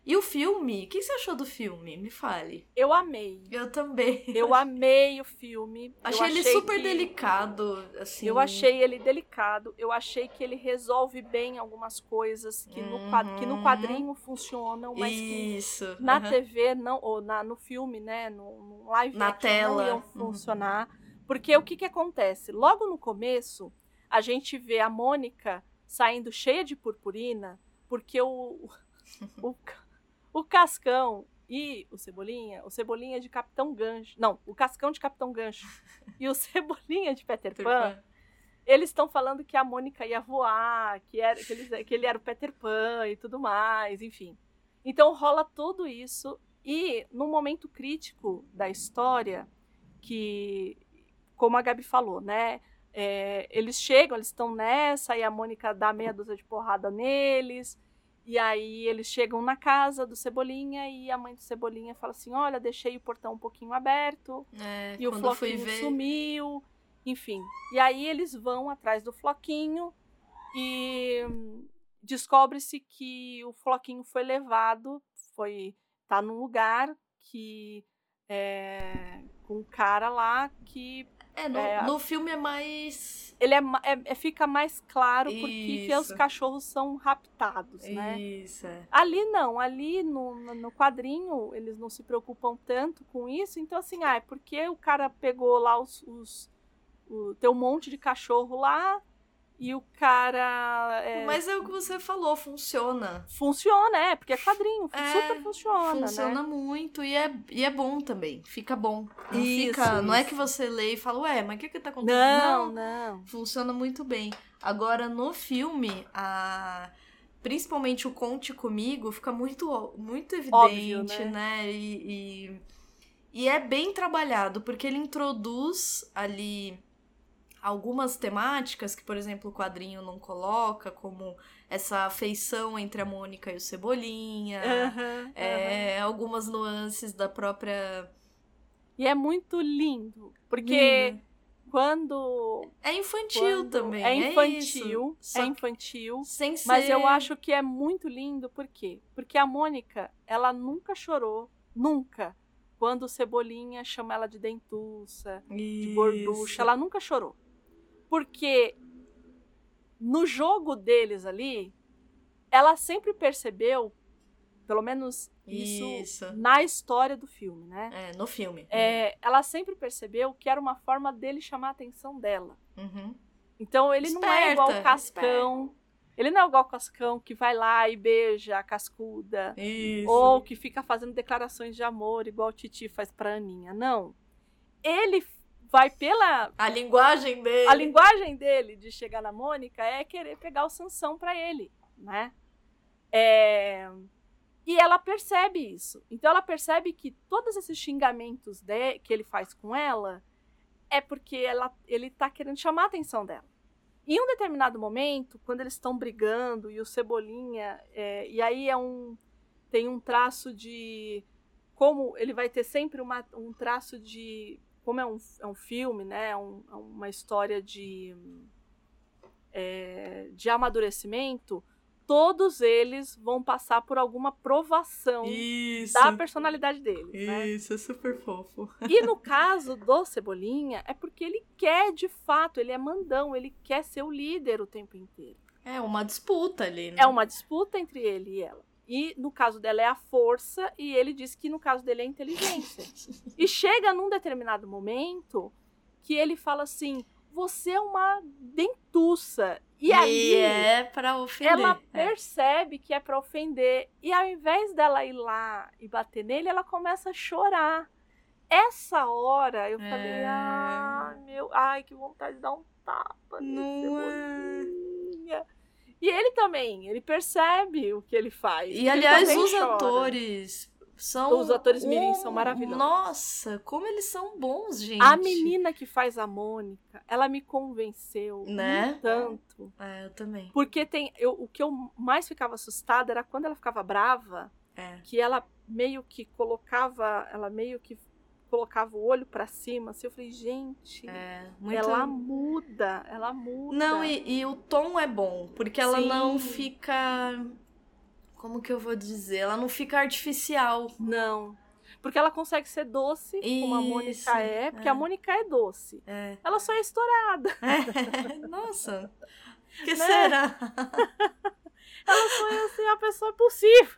E o filme? O que você achou do filme? Me fale. Eu amei. Eu também. Eu *laughs* amei o filme. Achei ele super que- delicado, assim. Eu achei ele delicado. Eu achei que ele resolve bem algumas coisas que, no, quad- que no Uhum. quadrinho funcionam, mas que Isso. na aham. TV não, ou na, no filme, né, no, no live Na tela. não iam Uhum. funcionar. Porque o que que acontece? Logo no começo, a gente vê a Mônica saindo cheia de purpurina, porque o, o, *laughs* o Cascão e o Cebolinha, o Cebolinha de Capitão Gancho, não, o Cascão de Capitão Gancho *laughs* e o Cebolinha de Peter Pan, eles estão falando que a Mônica ia voar, que, era, que, eles- que ele era o Peter Pan e tudo mais, enfim. Então rola tudo isso. E num momento crítico da história, que, como a Gabi falou, né? é, eles chegam, eles estão nessa, e a Mônica dá meia dúzia de porrada neles. E aí eles chegam na casa do Cebolinha e a mãe do Cebolinha fala assim: Olha, deixei o portão um pouquinho aberto É, e o Floquinho ver. sumiu. Enfim. E aí eles vão atrás do Floquinho e descobre-se que o Floquinho foi levado, foi tá num lugar que é, com um cara lá que É, no, É, no filme é mais. ele é, é- é- fica mais claro porque que os Isso. cachorros são raptados, né? Isso, é. Ali não, ali no, no- no quadrinho eles não se preocupam tanto com isso, então assim, ah, é porque o cara pegou lá os. os o, tem um monte de cachorro lá e o cara. é, Mas é o que você falou, funciona. Funciona, é, porque é quadrinho, É, super funciona. Funciona né? muito e é, e é bom também. Fica bom. Não, Isso, fica, não é isso. que você lê e fala, ué, mas o que que tá acontecendo? Não, não. funciona muito bem. Agora, no filme, a... principalmente o Conte Comigo fica muito, muito evidente, Óbvio, né? né? E, e, e é bem trabalhado, porque ele introduz ali algumas temáticas que, por exemplo, o quadrinho não coloca, como essa afeição entre a Mônica e o Cebolinha, aham. é, algumas nuances da própria. E é muito lindo, porque Lindo. quando. É infantil quando- também. É isso. infantil, é que infantil. sem ser. Mas eu acho que é muito lindo, por quê? Porque a Mônica, ela nunca chorou, nunca. Quando o Cebolinha chama ela de dentuça, de gorducha, Isso. ela nunca chorou. Porque no jogo deles ali, ela sempre percebeu, pelo menos isso, Isso. na história do filme, né? É, no filme. É, ela sempre percebeu que era uma forma dele chamar a atenção dela. Uhum. Então ele não é igual o Esperta, Cascão. Ele não é igual o Cascão que vai lá e beija a cascuda. Isso. Ou que fica fazendo declarações de amor, igual o Titi faz pra Aninha. Não. Ele vai pela. A linguagem dele. A linguagem dele de chegar na Mônica é querer pegar o Sansão pra ele, né? É, E ela percebe isso. Então ela percebe que todos esses xingamentos de... que ele faz com ela é porque ela... ele tá querendo chamar a atenção dela. Em um determinado momento, quando eles estão brigando e o Cebolinha. é, E aí é um. Tem um traço de. Como ele vai ter sempre uma- um traço de. Como é um, é um filme, né? É um- é uma história de. é, de amadurecimento. Todos eles vão passar por alguma provação Isso. da personalidade deles. Né? Isso, é super fofo. *laughs* E no caso do Cebolinha, é porque ele quer de fato, ele é mandão, ele quer ser o líder o tempo inteiro. É uma disputa ali, né? É uma disputa entre ele e ela. E no caso dela é a força, e ele diz que no caso dele é a inteligência. *laughs* e chega num determinado momento que ele fala assim: Você é uma dentuça. E, aí é pra ofender. ela É. percebe que é pra ofender. E ao invés dela ir lá e bater nele, ela começa a chorar. Essa hora eu falei, É. ai, meu, ai, que vontade de dar um tapa nesse Não é. E ele também, ele percebe o que ele faz. E aliás, os chora. atores são. Os atores mirim são um- maravilhosos. Nossa, como eles são bons, gente. A menina que faz a Mônica, ela me convenceu Né? um tanto. É, eu também. Porque tem. Eu, o que eu mais ficava assustada era quando ela ficava brava, É. que ela meio que colocava. Ela meio que colocava o olho pra cima. Assim, eu falei, gente, É, muito... ela muda, ela muda. Não, e, e o tom é bom, porque ela Sim. não fica. Como que eu vou dizer? Ela não fica artificial. Não. Porque ela consegue ser doce, como a Isso, Mônica é, porque é. a Mônica é doce. É. Ela só é estourada. *laughs* Nossa. Que Né? será? *laughs* Ela só é assim, a pessoa possível.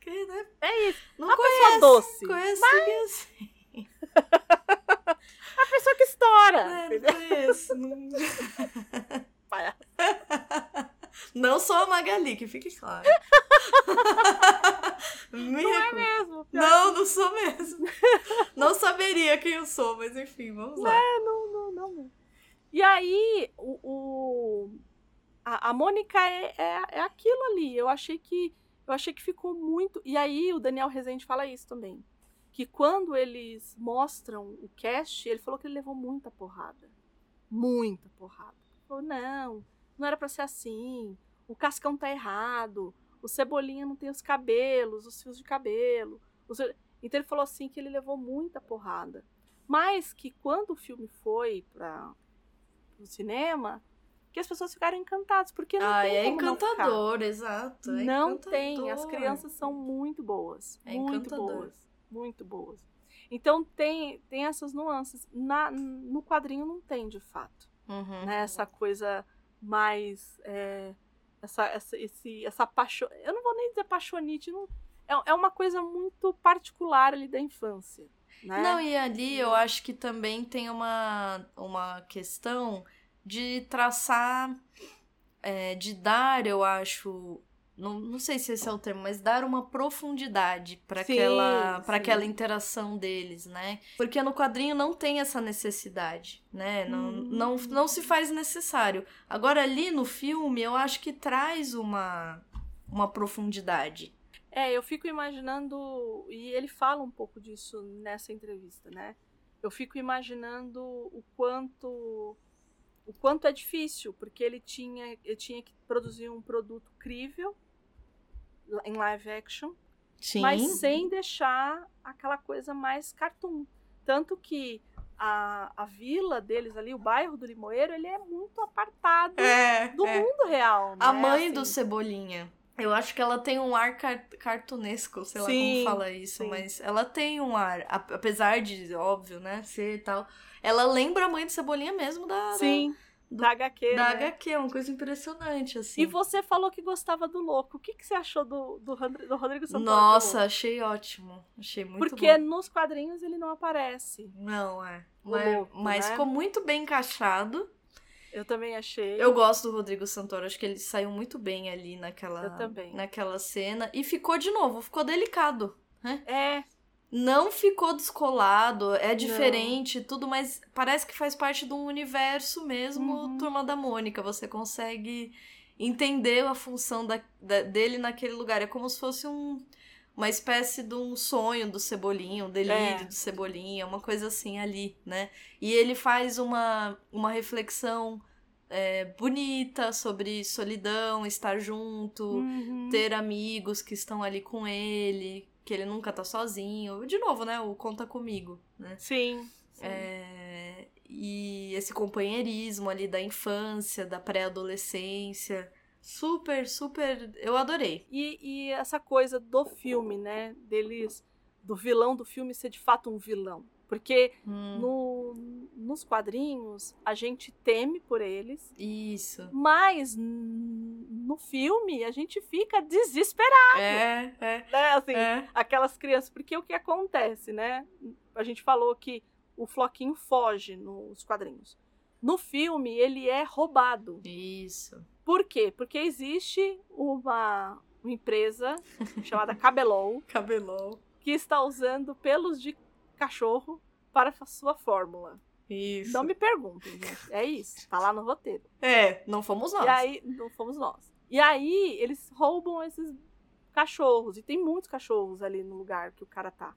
Que, né? É isso. Não a conheço, pessoa doce. Ninguém assim. *laughs* A pessoa que estoura. É, não conheço. Não... *laughs* Palhaço. não sou a Magali, que fique claro. Me Não é mesmo. Não, não sou mesmo. Não saberia quem eu sou, mas enfim, vamos lá. Não, não, não. não. E aí, o, o- a, a Mônica é, é, é aquilo ali. Eu achei que eu achei que ficou muito. E aí o Daniel Rezende fala isso também. Que quando eles mostram o cast, ele falou que ele levou muita porrada. Muita porrada. Ele falou, não, não era pra ser assim. O Cascão tá errado. o Cebolinha não tem os cabelos, os fios de cabelo. os- Então ele falou assim que ele levou muita porrada. Mas que quando o filme foi para o cinema, que as pessoas ficaram encantadas, porque não Ah, tem é como não encantador, exato. é Não tem, as encantador. crianças são muito boas, É muito encantador. boas, muito boas. Então tem, tem essas nuances. Na, no quadrinho não tem, de fato, Uhum. né? Essa coisa mais é, essa, essa, esse, essa paixão. Eu não vou nem dizer paixonite, não, é, é uma coisa muito particular ali da infância. Né? Não, e ali eu acho que também tem uma, uma questão de traçar, é, de dar, eu acho. Não, não sei se esse é o termo, mas dar uma profundidade para aquela, pra aquela interação deles, né? Porque no quadrinho não tem essa necessidade, né? Não, Hum. não, não se faz necessário. Agora, ali no filme, eu acho que traz uma, uma profundidade. É, eu fico imaginando, e ele fala um pouco disso nessa entrevista, né? Eu fico imaginando o quanto o quanto é difícil, porque ele tinha, ele tinha que produzir um produto crível em live action, Sim. mas sem deixar aquela coisa mais cartoon. Tanto que a, a vila deles ali, o bairro do Limoeiro, ele é muito apartado é, do é. mundo real. A né? mãe Assim, do Cebolinha. Eu acho que ela tem um ar car cartunesco, sei lá Sim, como fala isso, sim. mas ela tem um ar, apesar de, óbvio, né, ser e tal. Ela lembra a mãe do Cebolinha mesmo da, Sim, da HQ. da, né? HQ, é uma coisa impressionante, assim. E você falou que gostava do Louco. O que, que você achou do, do, do Rodrigo Santoro? Nossa, do achei ótimo. Achei muito? Porque bom. nos quadrinhos ele não aparece. Não, é. Mas, louco, mas né? ficou muito bem encaixado. Eu também achei. Eu gosto do Rodrigo Santoro, acho que ele saiu muito bem ali naquela, Eu também. naquela cena. E ficou de novo, ficou delicado. É, Não ficou descolado, é diferente, tudo, mas parece que faz parte de um universo mesmo, Uhum. Turma da Mônica. Você consegue entender a função da- da- dele naquele lugar. É como se fosse um, uma espécie de um sonho do Cebolinha, um delírio É. do Cebolinha, uma coisa assim ali, né? E ele faz uma, uma reflexão é, bonita sobre solidão, estar junto uhum. ter amigos que estão ali com ele, que ele nunca tá sozinho. De novo, né? O conta comigo, né? Sim. sim. É, e esse companheirismo ali da infância, da pré-adolescência. Super, super. Eu adorei. E, e essa coisa do filme, né? Deles. Do vilão do filme ser de fato um vilão. Porque Hum, no, nos quadrinhos a gente teme por eles. Isso. Mas no filme a gente fica desesperado, É, é, né? Assim, é. aquelas crianças. Porque o que acontece, né? A gente falou que o Floquinho foge nos quadrinhos. No filme, ele é roubado. Isso. Por quê? Porque existe uma, uma empresa *laughs* chamada Cabelol Cabelão. que está usando pelos de cachorro para a sua fórmula. Isso. Não me perguntem, gente. É isso. Tá lá no roteiro. É, não fomos nós. E aí, não fomos nós. E aí, eles roubam esses cachorros. E tem muitos cachorros ali no lugar que o cara tá.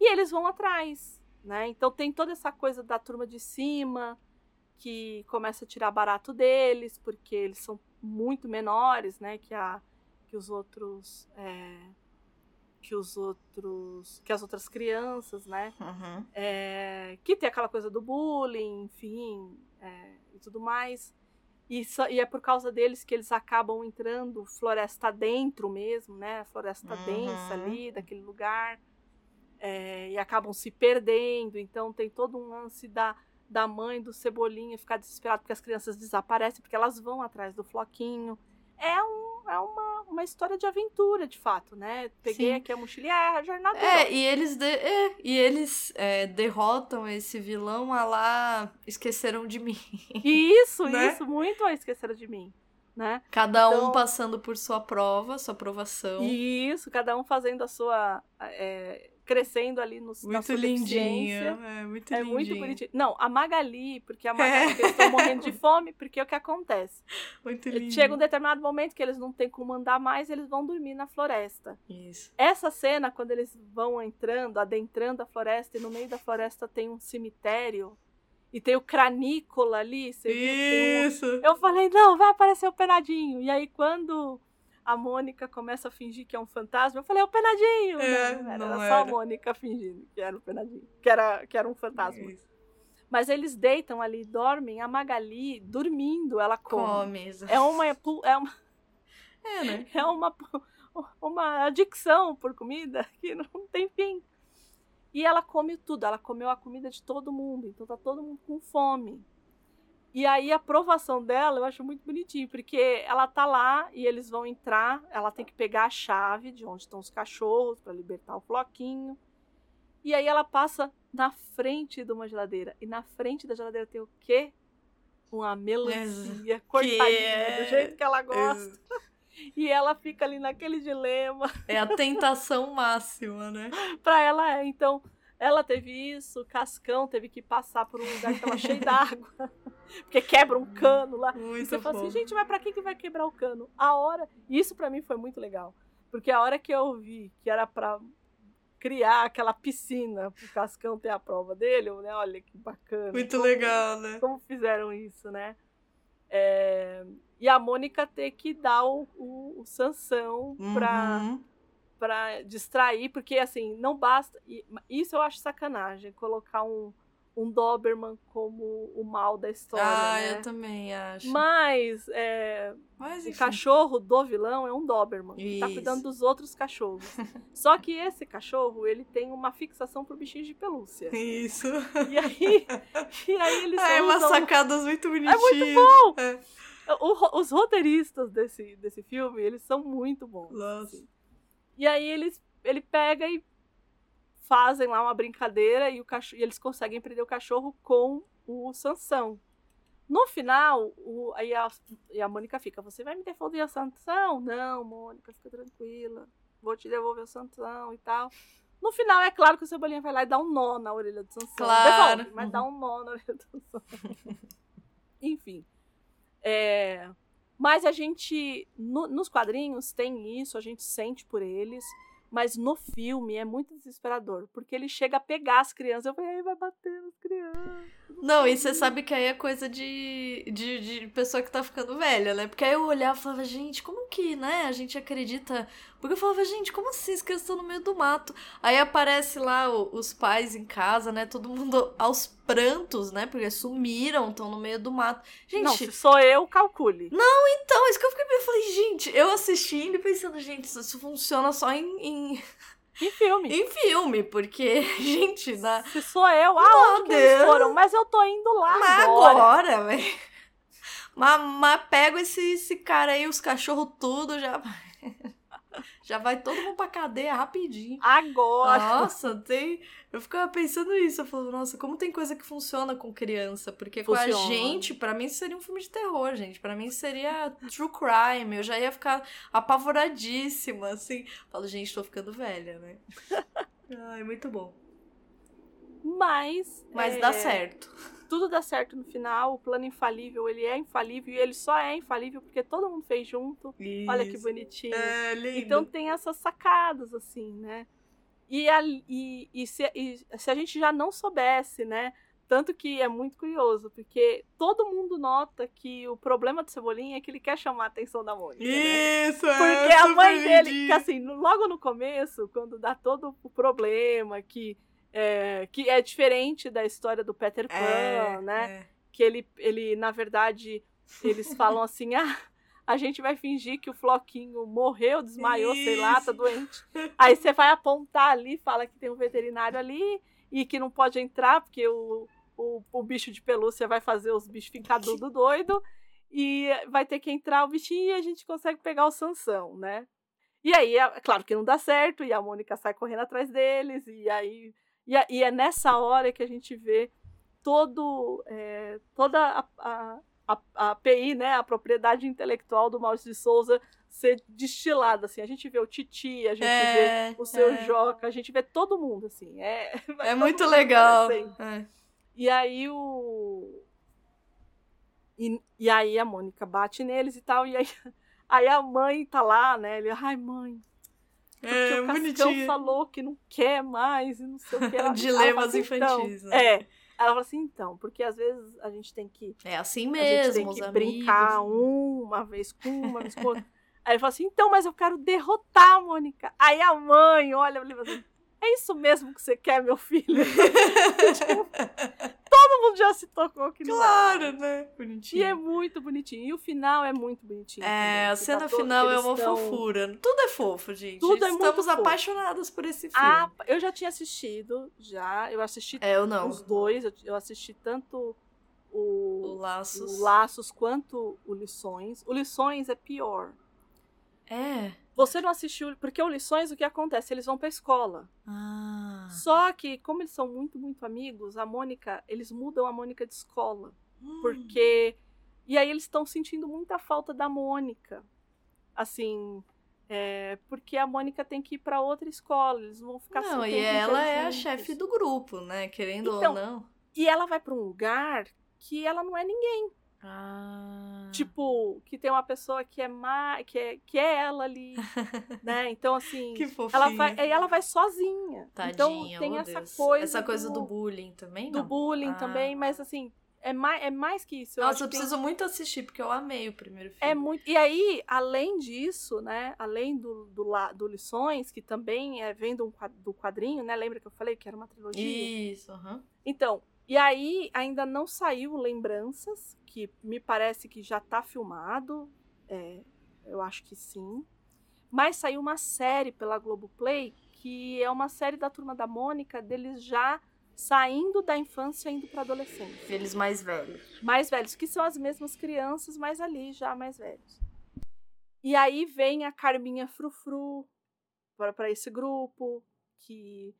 E eles vão atrás, né? Então tem toda essa coisa da turma de cima que começa a tirar barato deles, porque eles são muito menores, né? Que, a, que os outros. é, que os outros. Que as outras crianças, né? Uhum. é, que tem aquela coisa do bullying, enfim, é, e tudo mais. E, só- e é por causa deles que eles acabam entrando floresta dentro mesmo, né? Floresta Uhum. densa ali, daquele lugar. é, e acabam se perdendo. Então tem todo um lance da, da mãe do Cebolinha ficar desesperada porque as crianças desaparecem, porque elas vão atrás do Floquinho. É, um, é uma, uma história de aventura, de fato, né? Peguei Sim. aqui a mochilinha, é a jornada É, e eles, de- é, e eles é, derrotam esse vilão a lá esqueceram de mim. *laughs* Isso, Né? isso, muito a esqueceram de mim, né? Cada um Então- passando por sua prova, sua aprovação. Isso, cada um fazendo a sua. é, crescendo ali no, muito lindinho. É muito É lindinho. muito bonitinho. Não, a Magali, porque a Magali, É. eles estão morrendo de *laughs* fome, porque é o que acontece? Muito lindo. Chega um determinado momento que eles não têm como andar mais, eles vão dormir na floresta. Isso. Essa cena, quando eles vão entrando, adentrando a floresta, e no meio da floresta tem um cemitério, e tem o cranícola ali, você viu? Tem um- Isso. Eu falei, não, vai aparecer o penadinho. E aí, quando a Mônica começa a fingir que é um fantasma. Eu falei, é o Penadinho! É, não, era, não era só a. Mônica fingindo que era o Penadinho, que era, que era um fantasma. Isso. Mas eles deitam ali, dormem, a Magali dormindo, ela come. Come. É uma, é uma, É, né? *laughs* é uma, uma adicção por comida que não tem fim. E ela come tudo, ela comeu a comida de todo mundo, então tá todo mundo com fome. E aí a provação dela eu acho muito bonitinho, porque ela tá lá e eles vão entrar, ela tem que pegar a chave de onde estão os cachorros para libertar o floquinho. E aí ela passa na frente de uma geladeira. E na frente da geladeira tem o quê? Uma melancia cortadinha, é- do jeito que ela gosta. *laughs* E ela fica ali naquele dilema. É a tentação máxima, né? *laughs* Pra ela é. Então, ela teve isso, o Cascão teve que passar por um lugar que tava cheio d'água. *laughs* Porque quebra um cano lá. Muito E você fala assim, gente, mas pra que, que vai quebrar o cano? A hora. Isso pra mim foi muito legal. Porque a hora que eu vi que era pra criar aquela piscina pro Cascão ter a prova dele, eu, né? Olha que bacana. Muito Como- legal, né? Como fizeram isso, né? É, E a Mônica ter que dar o, o, o Sansão pra Uhum. Para distrair, porque assim, não basta. Isso eu acho sacanagem, colocar um, um Doberman como o mal da história. Ah, né? eu também acho. Mas é, Mas o cachorro do vilão é um Doberman, que tá Isso. cuidando dos outros cachorros. *laughs* Só que esse cachorro, ele tem uma fixação por bichinhos de pelúcia. Isso. E aí, e aí eles É umas sacadas muito bonitinhas. É muito bom! É. O os roteiristas desse, desse filme, eles são muito bons. Nossa. assim. E aí eles, ele pega e fazem lá uma brincadeira e, o cachorro, e eles conseguem prender o cachorro com o Sansão. No final, o, aí a, e a Mônica fica, você vai me devolver o Sansão? Não, Mônica, fica tranquila. Vou te devolver o Sansão e tal. No final, é claro que o Cebolinha vai lá e dá um nó na orelha do Sansão. Claro. Devolve, mas dá um nó na orelha do Sansão. *laughs* Enfim. É, mas a gente, no- nos quadrinhos, tem isso, a gente sente por eles. Mas no filme é muito desesperador, porque ele chega a pegar as crianças. Eu falei, vai bater nas crianças. Não, e você sabe que aí é coisa de, de, de pessoa que tá ficando velha, né? Porque aí eu olhava e falava, gente, como que, né, a gente acredita? Porque eu falava, gente, como assim? As crianças estão no meio do mato. Aí aparece lá o- os pais em casa, né? Todo mundo aos prantos, né? Porque sumiram, estão no meio do mato. Gente, Não, se sou eu, calcule. então, isso que eu fiquei eu falei, gente, eu assistindo e pensando, gente, isso, funciona só em, em, Em filme. em filme, porque, *laughs* gente, na, Se sou eu, aonde que eles foram? Mas eu tô indo lá Mas agora. agora, velho. Mas, mas pega esse, esse cara aí, os cachorros tudo, já. Já vai todo mundo pra cadeia rapidinho. Agora. Nossa, tem. Eu ficava pensando nisso. Eu falava, nossa, como tem coisa que funciona com criança? Porque com a Funciona. gente, pra mim seria um filme de terror, gente. Pra mim seria true crime. Eu já ia ficar apavoradíssima, assim. Falo, gente, tô ficando velha, né? *laughs* Ai, muito bom. Mas. Mas é, dá certo. Tudo dá certo no final. O plano infalível, ele é infalível. E ele só é infalível porque todo mundo fez junto. Olha que Isso. bonitinho. É, lindo. Então tem essas sacadas, assim, né? E, a, e, e, se, e se a gente já não soubesse, né? Tanto que é muito curioso, porque todo mundo nota que o problema do Cebolinha é que ele quer chamar a atenção da Mônica. né? Isso, é, Porque a mãe dele, que assim, logo no começo, quando dá todo o problema, que é, que é diferente da história do Peter Pan, É, né? é. que ele, ele, na verdade, eles *laughs* falam assim, ah, a gente vai fingir que o Floquinho morreu, desmaiou, sei lá, tá Isso. doente. Aí você vai apontar ali, fala que tem um veterinário ali e que não pode entrar, porque o, o, o bicho de pelúcia vai fazer os bichos ficar *laughs* tudo doido e vai ter que entrar o bichinho e a gente consegue pegar o Sansão, né? E aí, é claro que não dá certo, e a Mônica sai correndo atrás deles, e aí. E, a- e é nessa hora que a gente vê todo, é, toda a, a, a, API, né, a propriedade intelectual do Maurício de Souza ser destilada, assim. A gente vê o Titi, a gente É, vê o seu é. Joca, a gente vê todo mundo, assim. É, *laughs* É muito legal. É. E aí o. E, e aí a Mônica bate neles e tal, e aí, *laughs* aí a mãe tá lá, né? Ele, ai, mãe, porque É, o Cascão bonitinho. falou que não quer mais e não sei o *laughs* que. Ela- Dilemas ela fala assim, infantis, então, né? É. Ela fala assim, então, porque às vezes a gente tem que É assim a gente tem mesmo, que brincar um, uma vez com um, uma vez com outro. Aí ele falou assim: então, mas eu quero derrotar a Mônica. Aí a mãe olha e fala assim: é isso mesmo que você quer, meu filho? *laughs* *laughs* Todo mundo já se tocou que não é. Claro, né? E Bonitinho. é muito bonitinho. E o final é muito bonitinho. É, a cena tá todo- final é uma tão- fofura. Tudo é fofo, gente. Tudo é muito Estamos fofo. apaixonadas por esse filme. Ah, eu já tinha assistido, já. Eu assisti é, eu não. os dois. Eu, eu assisti tanto O o, Laços. o Laços quanto o Lições. O Lições é pior. É. Você não assistiu, porque o Lições, o que acontece? Eles vão pra escola. Ah. Só que, como eles são muito, muito amigos, a Mônica, eles mudam a Mônica de escola. Hum. Porque. E aí eles estão sentindo muita falta da Mônica. Assim. é, porque a Mônica tem que ir pra outra escola, eles vão ficar sem Não, e ela é a chefe do grupo, né? Querendo Então, ou não. E ela vai pra um lugar que ela não é ninguém. Ah. Tipo, que tem uma pessoa que é má, que é, que é ela ali, *laughs* né? Então, assim, que fofinha. ela vai, ela vai sozinha. então Tadinha, tem oh essa Deus. coisa. Essa coisa do, bullying também, do não? bullying Ah. também, mas assim, é mais, é mais que isso. Eu Nossa, eu que tem- preciso muito assistir, porque eu amei o primeiro filme. É muito. E aí, além disso, né? Além do, do, do Lições, que também é, vem do, qua- do quadrinho, né? Lembra que eu falei que era uma trilogia? Isso, aham. Então, e aí ainda não saiu Lembranças, que me parece que já tá filmado. é, eu acho que sim. Mas saiu uma série pela Globoplay, que é uma série da Turma da Mônica, deles já saindo da infância e indo pra adolescência. Eles mais velhos. Mais velhos, que são as mesmas crianças, mas ali já mais velhos. E aí vem a Carminha Frufru para esse grupo, que,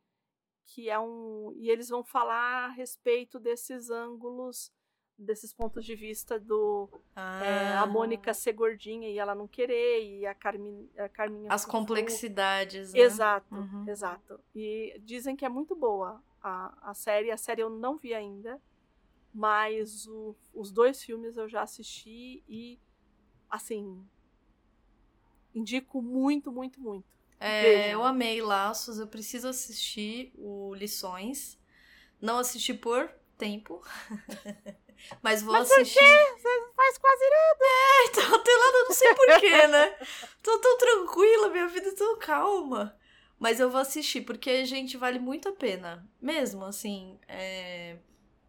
que é um. E eles vão falar a respeito desses ângulos, desses pontos de vista do. Ah, é, a Mônica ser gordinha e ela não querer, e a, Carmin, a Carminha. As complexidades, né? Exato, Uhum. exato. E dizem que é muito boa a, a série. A série eu não vi ainda, mas o- os dois filmes eu já assisti e, assim, indico muito, muito, muito. É, eu amei Laços, eu preciso assistir o Lições. Não assisti por tempo. *laughs* Mas vou Mas por assistir. Você faz quase É, *laughs* então, tem nada, eu não sei porquê, né? Tô tão tranquila, minha vida é tão calma. Mas eu vou assistir, porque, gente, vale muito a pena. Mesmo, assim, é,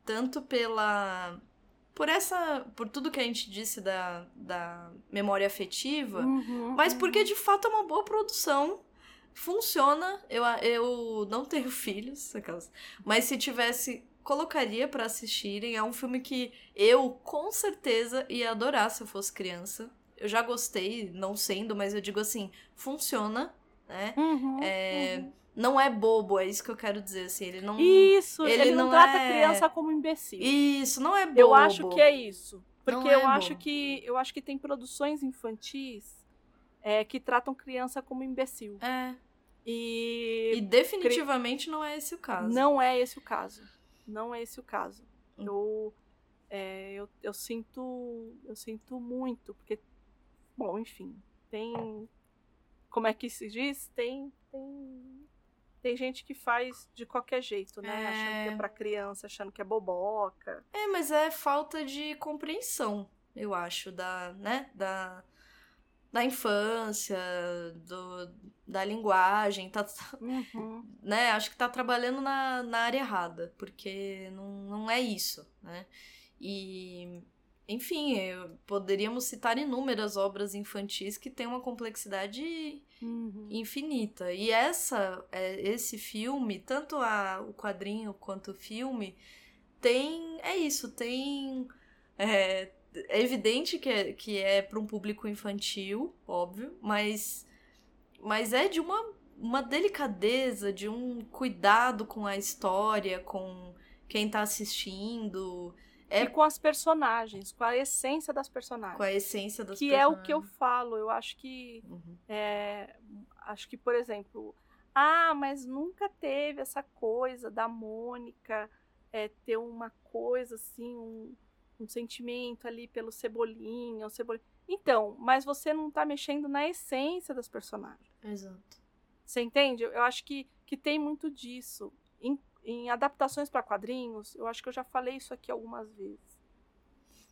tanto pela. Por essa. Por tudo que a gente disse da, da memória afetiva. Uhum, Mas uhum. porque de fato é uma boa produção. Funciona. Eu, eu não tenho *laughs* filhos, aquelas. Mas se tivesse, colocaria pra assistirem. É um filme que eu com certeza ia adorar se eu fosse criança. Eu já gostei, não sendo, mas eu digo assim, funciona, né? Uhum, É, uhum. Não é bobo, é isso que eu quero dizer, assim. Ele não. Isso, ele ele, não, não trata é- criança como imbecil. Isso, não é bobo. Eu acho que é isso. Porque é eu acho bobo. que eu acho que tem produções infantis é, que tratam criança como imbecil. É. E, E definitivamente não é esse o caso. não é esse o caso. Não é esse o caso. Hum. Eu, é, eu, eu sinto eu sinto muito, porque bom, enfim, tem como é que se diz? Tem tem tem gente que faz de qualquer jeito, né? É. Achando que é pra criança, achando que é boboca. É, mas é falta de compreensão, eu acho, da, né, da, da infância, do, da linguagem, tá, Uhum. né, acho que tá trabalhando na, na área errada, porque não, não é isso, né, e, enfim, eu- poderíamos citar inúmeras obras infantis que têm uma complexidade Uhum. infinita. E essa, é, esse filme, tanto a, o quadrinho quanto o filme, tem. É isso, tem. É, é evidente que é, que é para um público infantil, óbvio, mas, mas é de uma, uma delicadeza, de um cuidado com a história, com quem tá assistindo, É- E com as personagens, com a essência das personagens. com a essência das que é o que eu personagens. falo. Eu acho que. Uhum. é, acho que, por exemplo, ah, mas nunca teve essa coisa da Mônica é, ter uma coisa assim, um, um sentimento ali pelo Cebolinha, o Cebolinha. Então, mas você não tá mexendo na essência das personagens. Exato. Você entende? Eu acho que, que tem muito disso. Em, em adaptações para quadrinhos, eu acho que eu já falei isso aqui algumas vezes.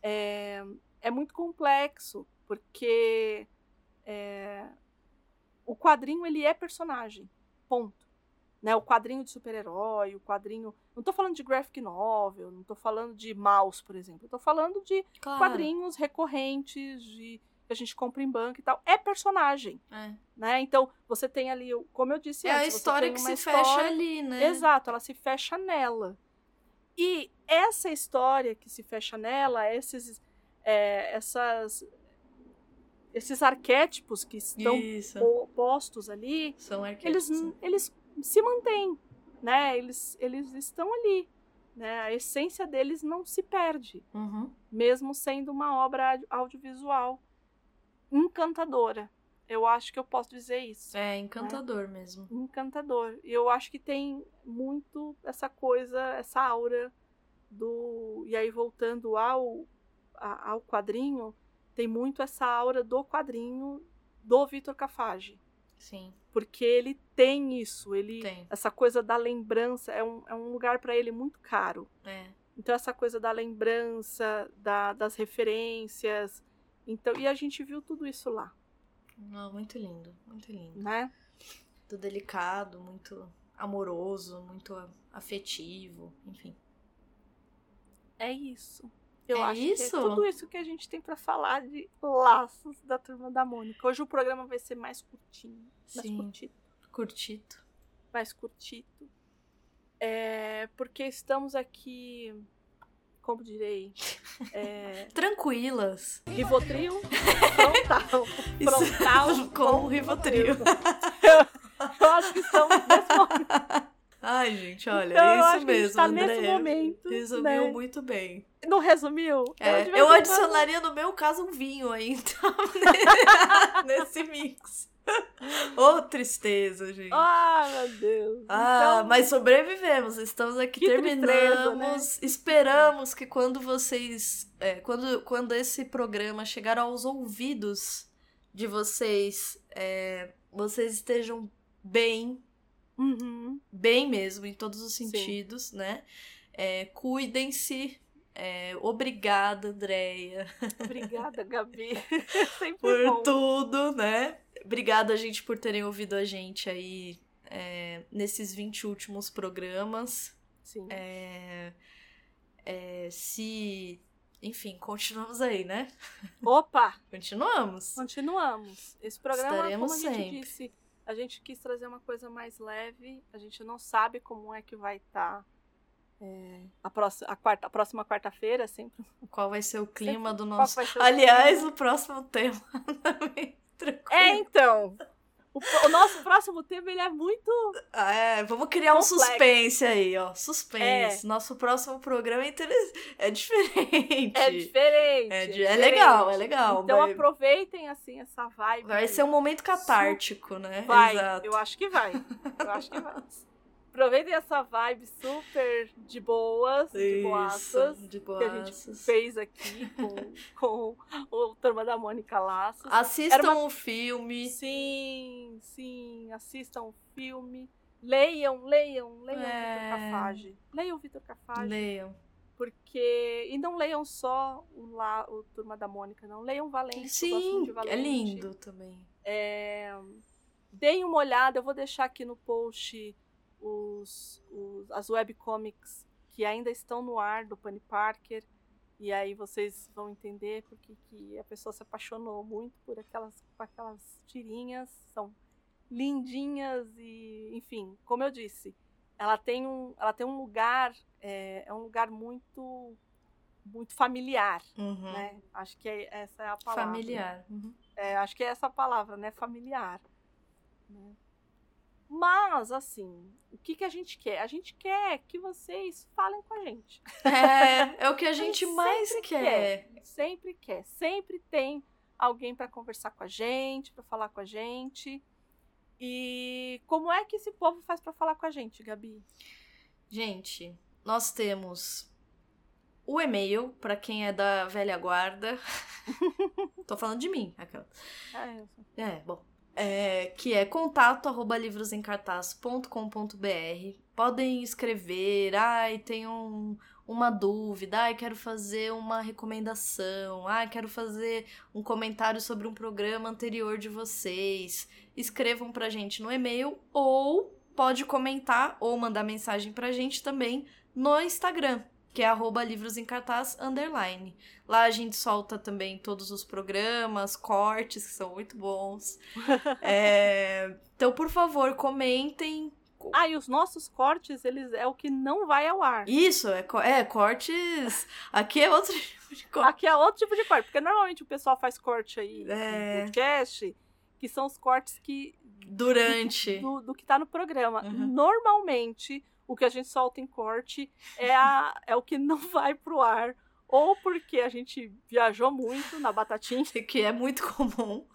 É, é muito complexo, porque é, o quadrinho ele é personagem, ponto. Né, o quadrinho de super-herói, o quadrinho. Não tô falando de graphic novel, não tô falando de mouse, por exemplo. Eu tô falando de Claro. quadrinhos recorrentes, de que a gente compra em banco e tal. É personagem, É, né? Então, você tem ali, como eu disse É a antes, você história que se fecha história- ali, né? Exato, ela se fecha nela. E essa história que se fecha nela, esses, é, essas, esses arquétipos que estão Isso. po- postos ali, São eles, arquétipos. eles se mantêm, né? Eles, eles estão ali. Né? A essência deles não se perde, Uhum. mesmo sendo uma obra audio- audiovisual encantadora. Eu acho que eu posso dizer isso É encantador mesmo. encantador. E eu acho que tem muito essa coisa, essa aura do. E aí, voltando ao, a- ao quadrinho, tem muito essa aura do quadrinho do Vitor Cafage. Sim, Porque ele tem isso, ele. tem. Essa coisa da lembrança é um, é um lugar para ele muito caro. É. Então, essa coisa da lembrança, da- das referências. Então, e a gente viu tudo isso lá, Não, muito lindo, muito lindo. né? Muito delicado, muito amoroso, muito afetivo, enfim. É isso. Eu É acho isso? que é tudo isso que a gente tem pra falar de laços da turma da Mônica. Hoje o programa vai ser mais curtinho, mais Sim. curtito, Curtito. mais curtito. É, porque estamos aqui, como direi, é, *laughs* Tranquilas. Rivotril *laughs* frontal. Frontal *laughs* com o Rivotril. Eu acho que estamos nesse momento. Ai, gente, olha, Então, é isso acho que a gente mesmo, tá Andréia. nesse momento, Resumiu né? muito bem. Não resumiu? É, eu adicionaria, no meu caso, um vinho aí, *laughs* então, nesse mix. Ô, tristeza, gente. Ah, meu Deus. Ah, Então, mas sobrevivemos, estamos aqui, Que terminamos. tristeza, né? Esperamos que quando vocês. é, quando, quando esse programa chegar aos ouvidos de vocês, é, vocês estejam bem, uhum. bem mesmo, em todos os Sim. sentidos, né? É, Cuidem-se. É, obrigada, Andréia, Obrigada, Gabi. *laughs* Por bom. tudo, né? Obrigada, gente, por terem ouvido a gente aí é, nesses 20 últimos programas. Sim. É, é, se. Enfim, continuamos aí, né? Opa! *laughs* Continuamos. Continuamos. Esse programa, Estaremos como a gente sempre. disse, a gente quis trazer uma coisa mais leve. A gente não sabe como é que vai estar a, próxima, a, quarta, a próxima quarta-feira, sempre. Qual vai ser o clima do Qual nosso. o *laughs* Aliás, o próximo tema *laughs* também. Tranquilo. É, então. O, o nosso próximo tema ele é muito. É, vamos criar um Complexo. suspense aí, ó. Suspense. Nosso próximo programa é, interes- é diferente. É diferente. É, de- é é legal, é legal. Então vai, aproveitem assim essa vibe. vai ser um momento catártico, né? Vai, Exato. eu acho que vai. Eu acho que vai. *laughs* Aproveitem essa vibe super de boas, de Isso, boaças. de que a gente boaças. fez aqui com, *laughs* com o Turma da Mônica Laços. Assistam Era o filme. Sim, sim, assistam o filme. Leiam, leiam, leiam o É. Vitor Cafage. Leiam o Vitor Cafage, Leiam. porque... E não leiam só o, lá, o Turma da Mônica, não. Leiam Valente, Sim, de Valente. é lindo também. É, deem uma olhada, eu vou deixar aqui no post os, os- as webcomics que ainda estão no ar do Penny Parker. E aí vocês vão entender porque que a pessoa se apaixonou muito por aquelas, por aquelas tirinhas. São lindinhas e, enfim, como eu disse, ela tem um, ela tem um lugar, é, é um lugar muito, muito familiar, Uhum. né? Acho que é- essa é a palavra. Familiar. Uhum. É, acho que é essa a palavra, né? Familiar. né? Mas, assim, o que, que a gente quer? A gente quer que vocês falem com a gente. É, é o que a gente sempre mais quer. Sempre quer. Sempre tem alguém para conversar com a gente, para falar com a gente. E como é que esse povo faz para falar com a gente, Gabi? Gente, nós temos o e-mail, pra quem é da velha guarda. *laughs* Tô falando de mim, aquela. Eu- É, bom. É, que é contato arroba livrosemcartaz.com.br. Podem escrever, ai, tem um, uma dúvida, ai, quero fazer uma recomendação, ai, quero fazer um comentário sobre um programa anterior de vocês, escrevam pra gente no e-mail ou pode comentar ou mandar mensagem pra gente também no Instagram, que é arroba livros em cartaz underline. Lá a gente solta também todos os programas, cortes, que são muito bons. *laughs* É, Então, por favor, comentem. Ah, e os nossos cortes, eles é o que não vai ao ar. Isso, é, é cortes. Aqui é outro *laughs* tipo de corte. Aqui é outro tipo de corte, porque normalmente o pessoal faz corte aí É. no podcast, que são os cortes que Durante. do, do que tá no programa. Uhum. Normalmente, o que a gente solta em corte é, a, é o que não *laughs* vai pro ar. Ou porque a gente viajou muito na batatinha. *laughs* Que é muito comum.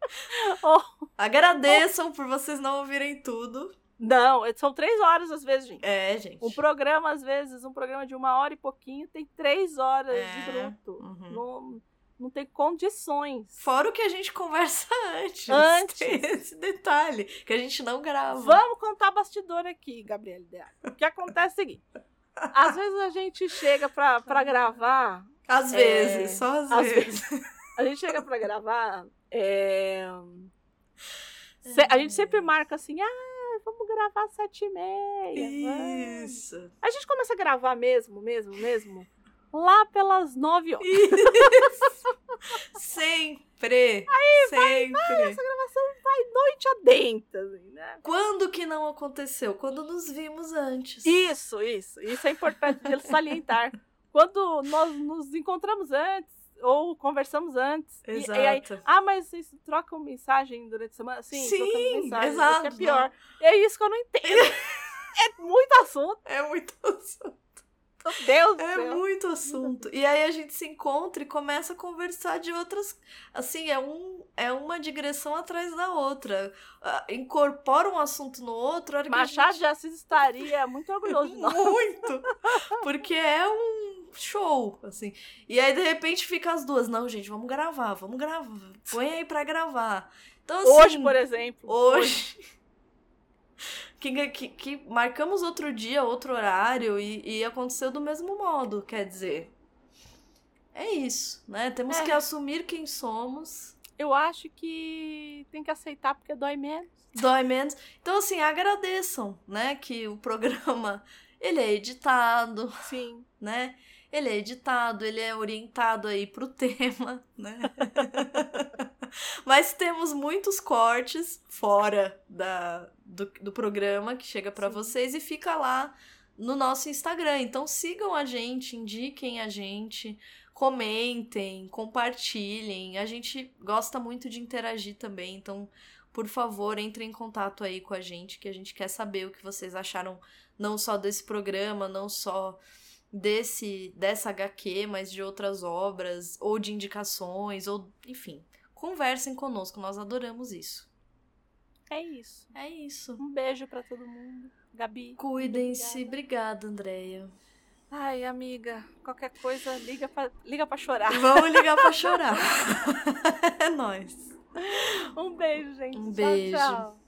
*laughs* ou- Agradeçam por vocês não ouvirem tudo. Não, são três horas às vezes, gente. É, gente. Um programa, às vezes, um programa de uma hora e pouquinho, tem três horas É, de bruto. uhum. Não, não tem condições. Fora o que a gente conversa *laughs* antes. Antes. Tem esse detalhe, que a gente não grava. Vamos contar bastidor aqui, Gabriele. Deac. O que acontece é o seguinte. Às vezes a gente chega pra, pra gravar. Às É, vezes, só às, às vezes. A gente chega pra gravar. é, se- a gente sempre marca assim, ah, vamos gravar às sete e meia. vamos." Isso. A gente começa a gravar mesmo, mesmo, mesmo. Lá pelas nove horas. *laughs* Sempre. sempre. Essa gravação vai noite adentro, assim, né? Quando que não aconteceu? Quando nos vimos antes. Isso, isso. Isso é importante salientar. *laughs* Quando nós nos encontramos antes, ou conversamos antes. e- Exato. E, aí, ah, mas vocês trocam mensagem durante a semana? Sim, Sim, mensagem. exato, Isso que é pior. E é isso que eu não entendo. *laughs* é muito assunto, É muito assunto. Meu Deus É céu. muito assunto. E aí a gente se encontra e começa a conversar de outras. Assim, é, um, é uma digressão atrás da outra. Ah, incorpora um assunto no outro. Machado gente- de Assis estaria muito orgulhoso de nós. Muito! Porque é um show, assim. E aí, de repente, fica as duas. Não, gente, vamos gravar, vamos gravar. Põe aí pra gravar. Então, assim, Hoje, por exemplo. Hoje. Que, que, que marcamos outro dia, outro horário, e, e aconteceu do mesmo modo, quer dizer. É isso, né? Temos É. que assumir quem somos. Eu acho que tem que aceitar porque dói menos. Dói menos. Então, assim, agradeçam, né? Que o programa, *laughs* ele é editado, Sim. *laughs* né? Ele é editado, ele é orientado aí pro tema, *laughs* né? Mas temos muitos cortes fora da, do, do programa que chega Sim. vocês e fica lá no nosso Instagram. Então sigam a gente, indiquem a gente, comentem, compartilhem. A gente gosta muito de interagir também, então por favor, entrem em contato aí com a gente, que a gente quer saber o que vocês acharam não só desse programa, não só desse dessa HQ, mas de outras obras ou de indicações ou, enfim, conversem conosco, nós adoramos isso. É isso. É isso. Um beijo pra todo mundo. Gabi. Cuidem-se. Obrigada, Andréia. Ai, amiga, qualquer coisa, liga pra, liga pra chorar. Vamos ligar pra *laughs* chorar. *laughs* é nóis. Um beijo, gente. Um Tchau, beijo. tchau.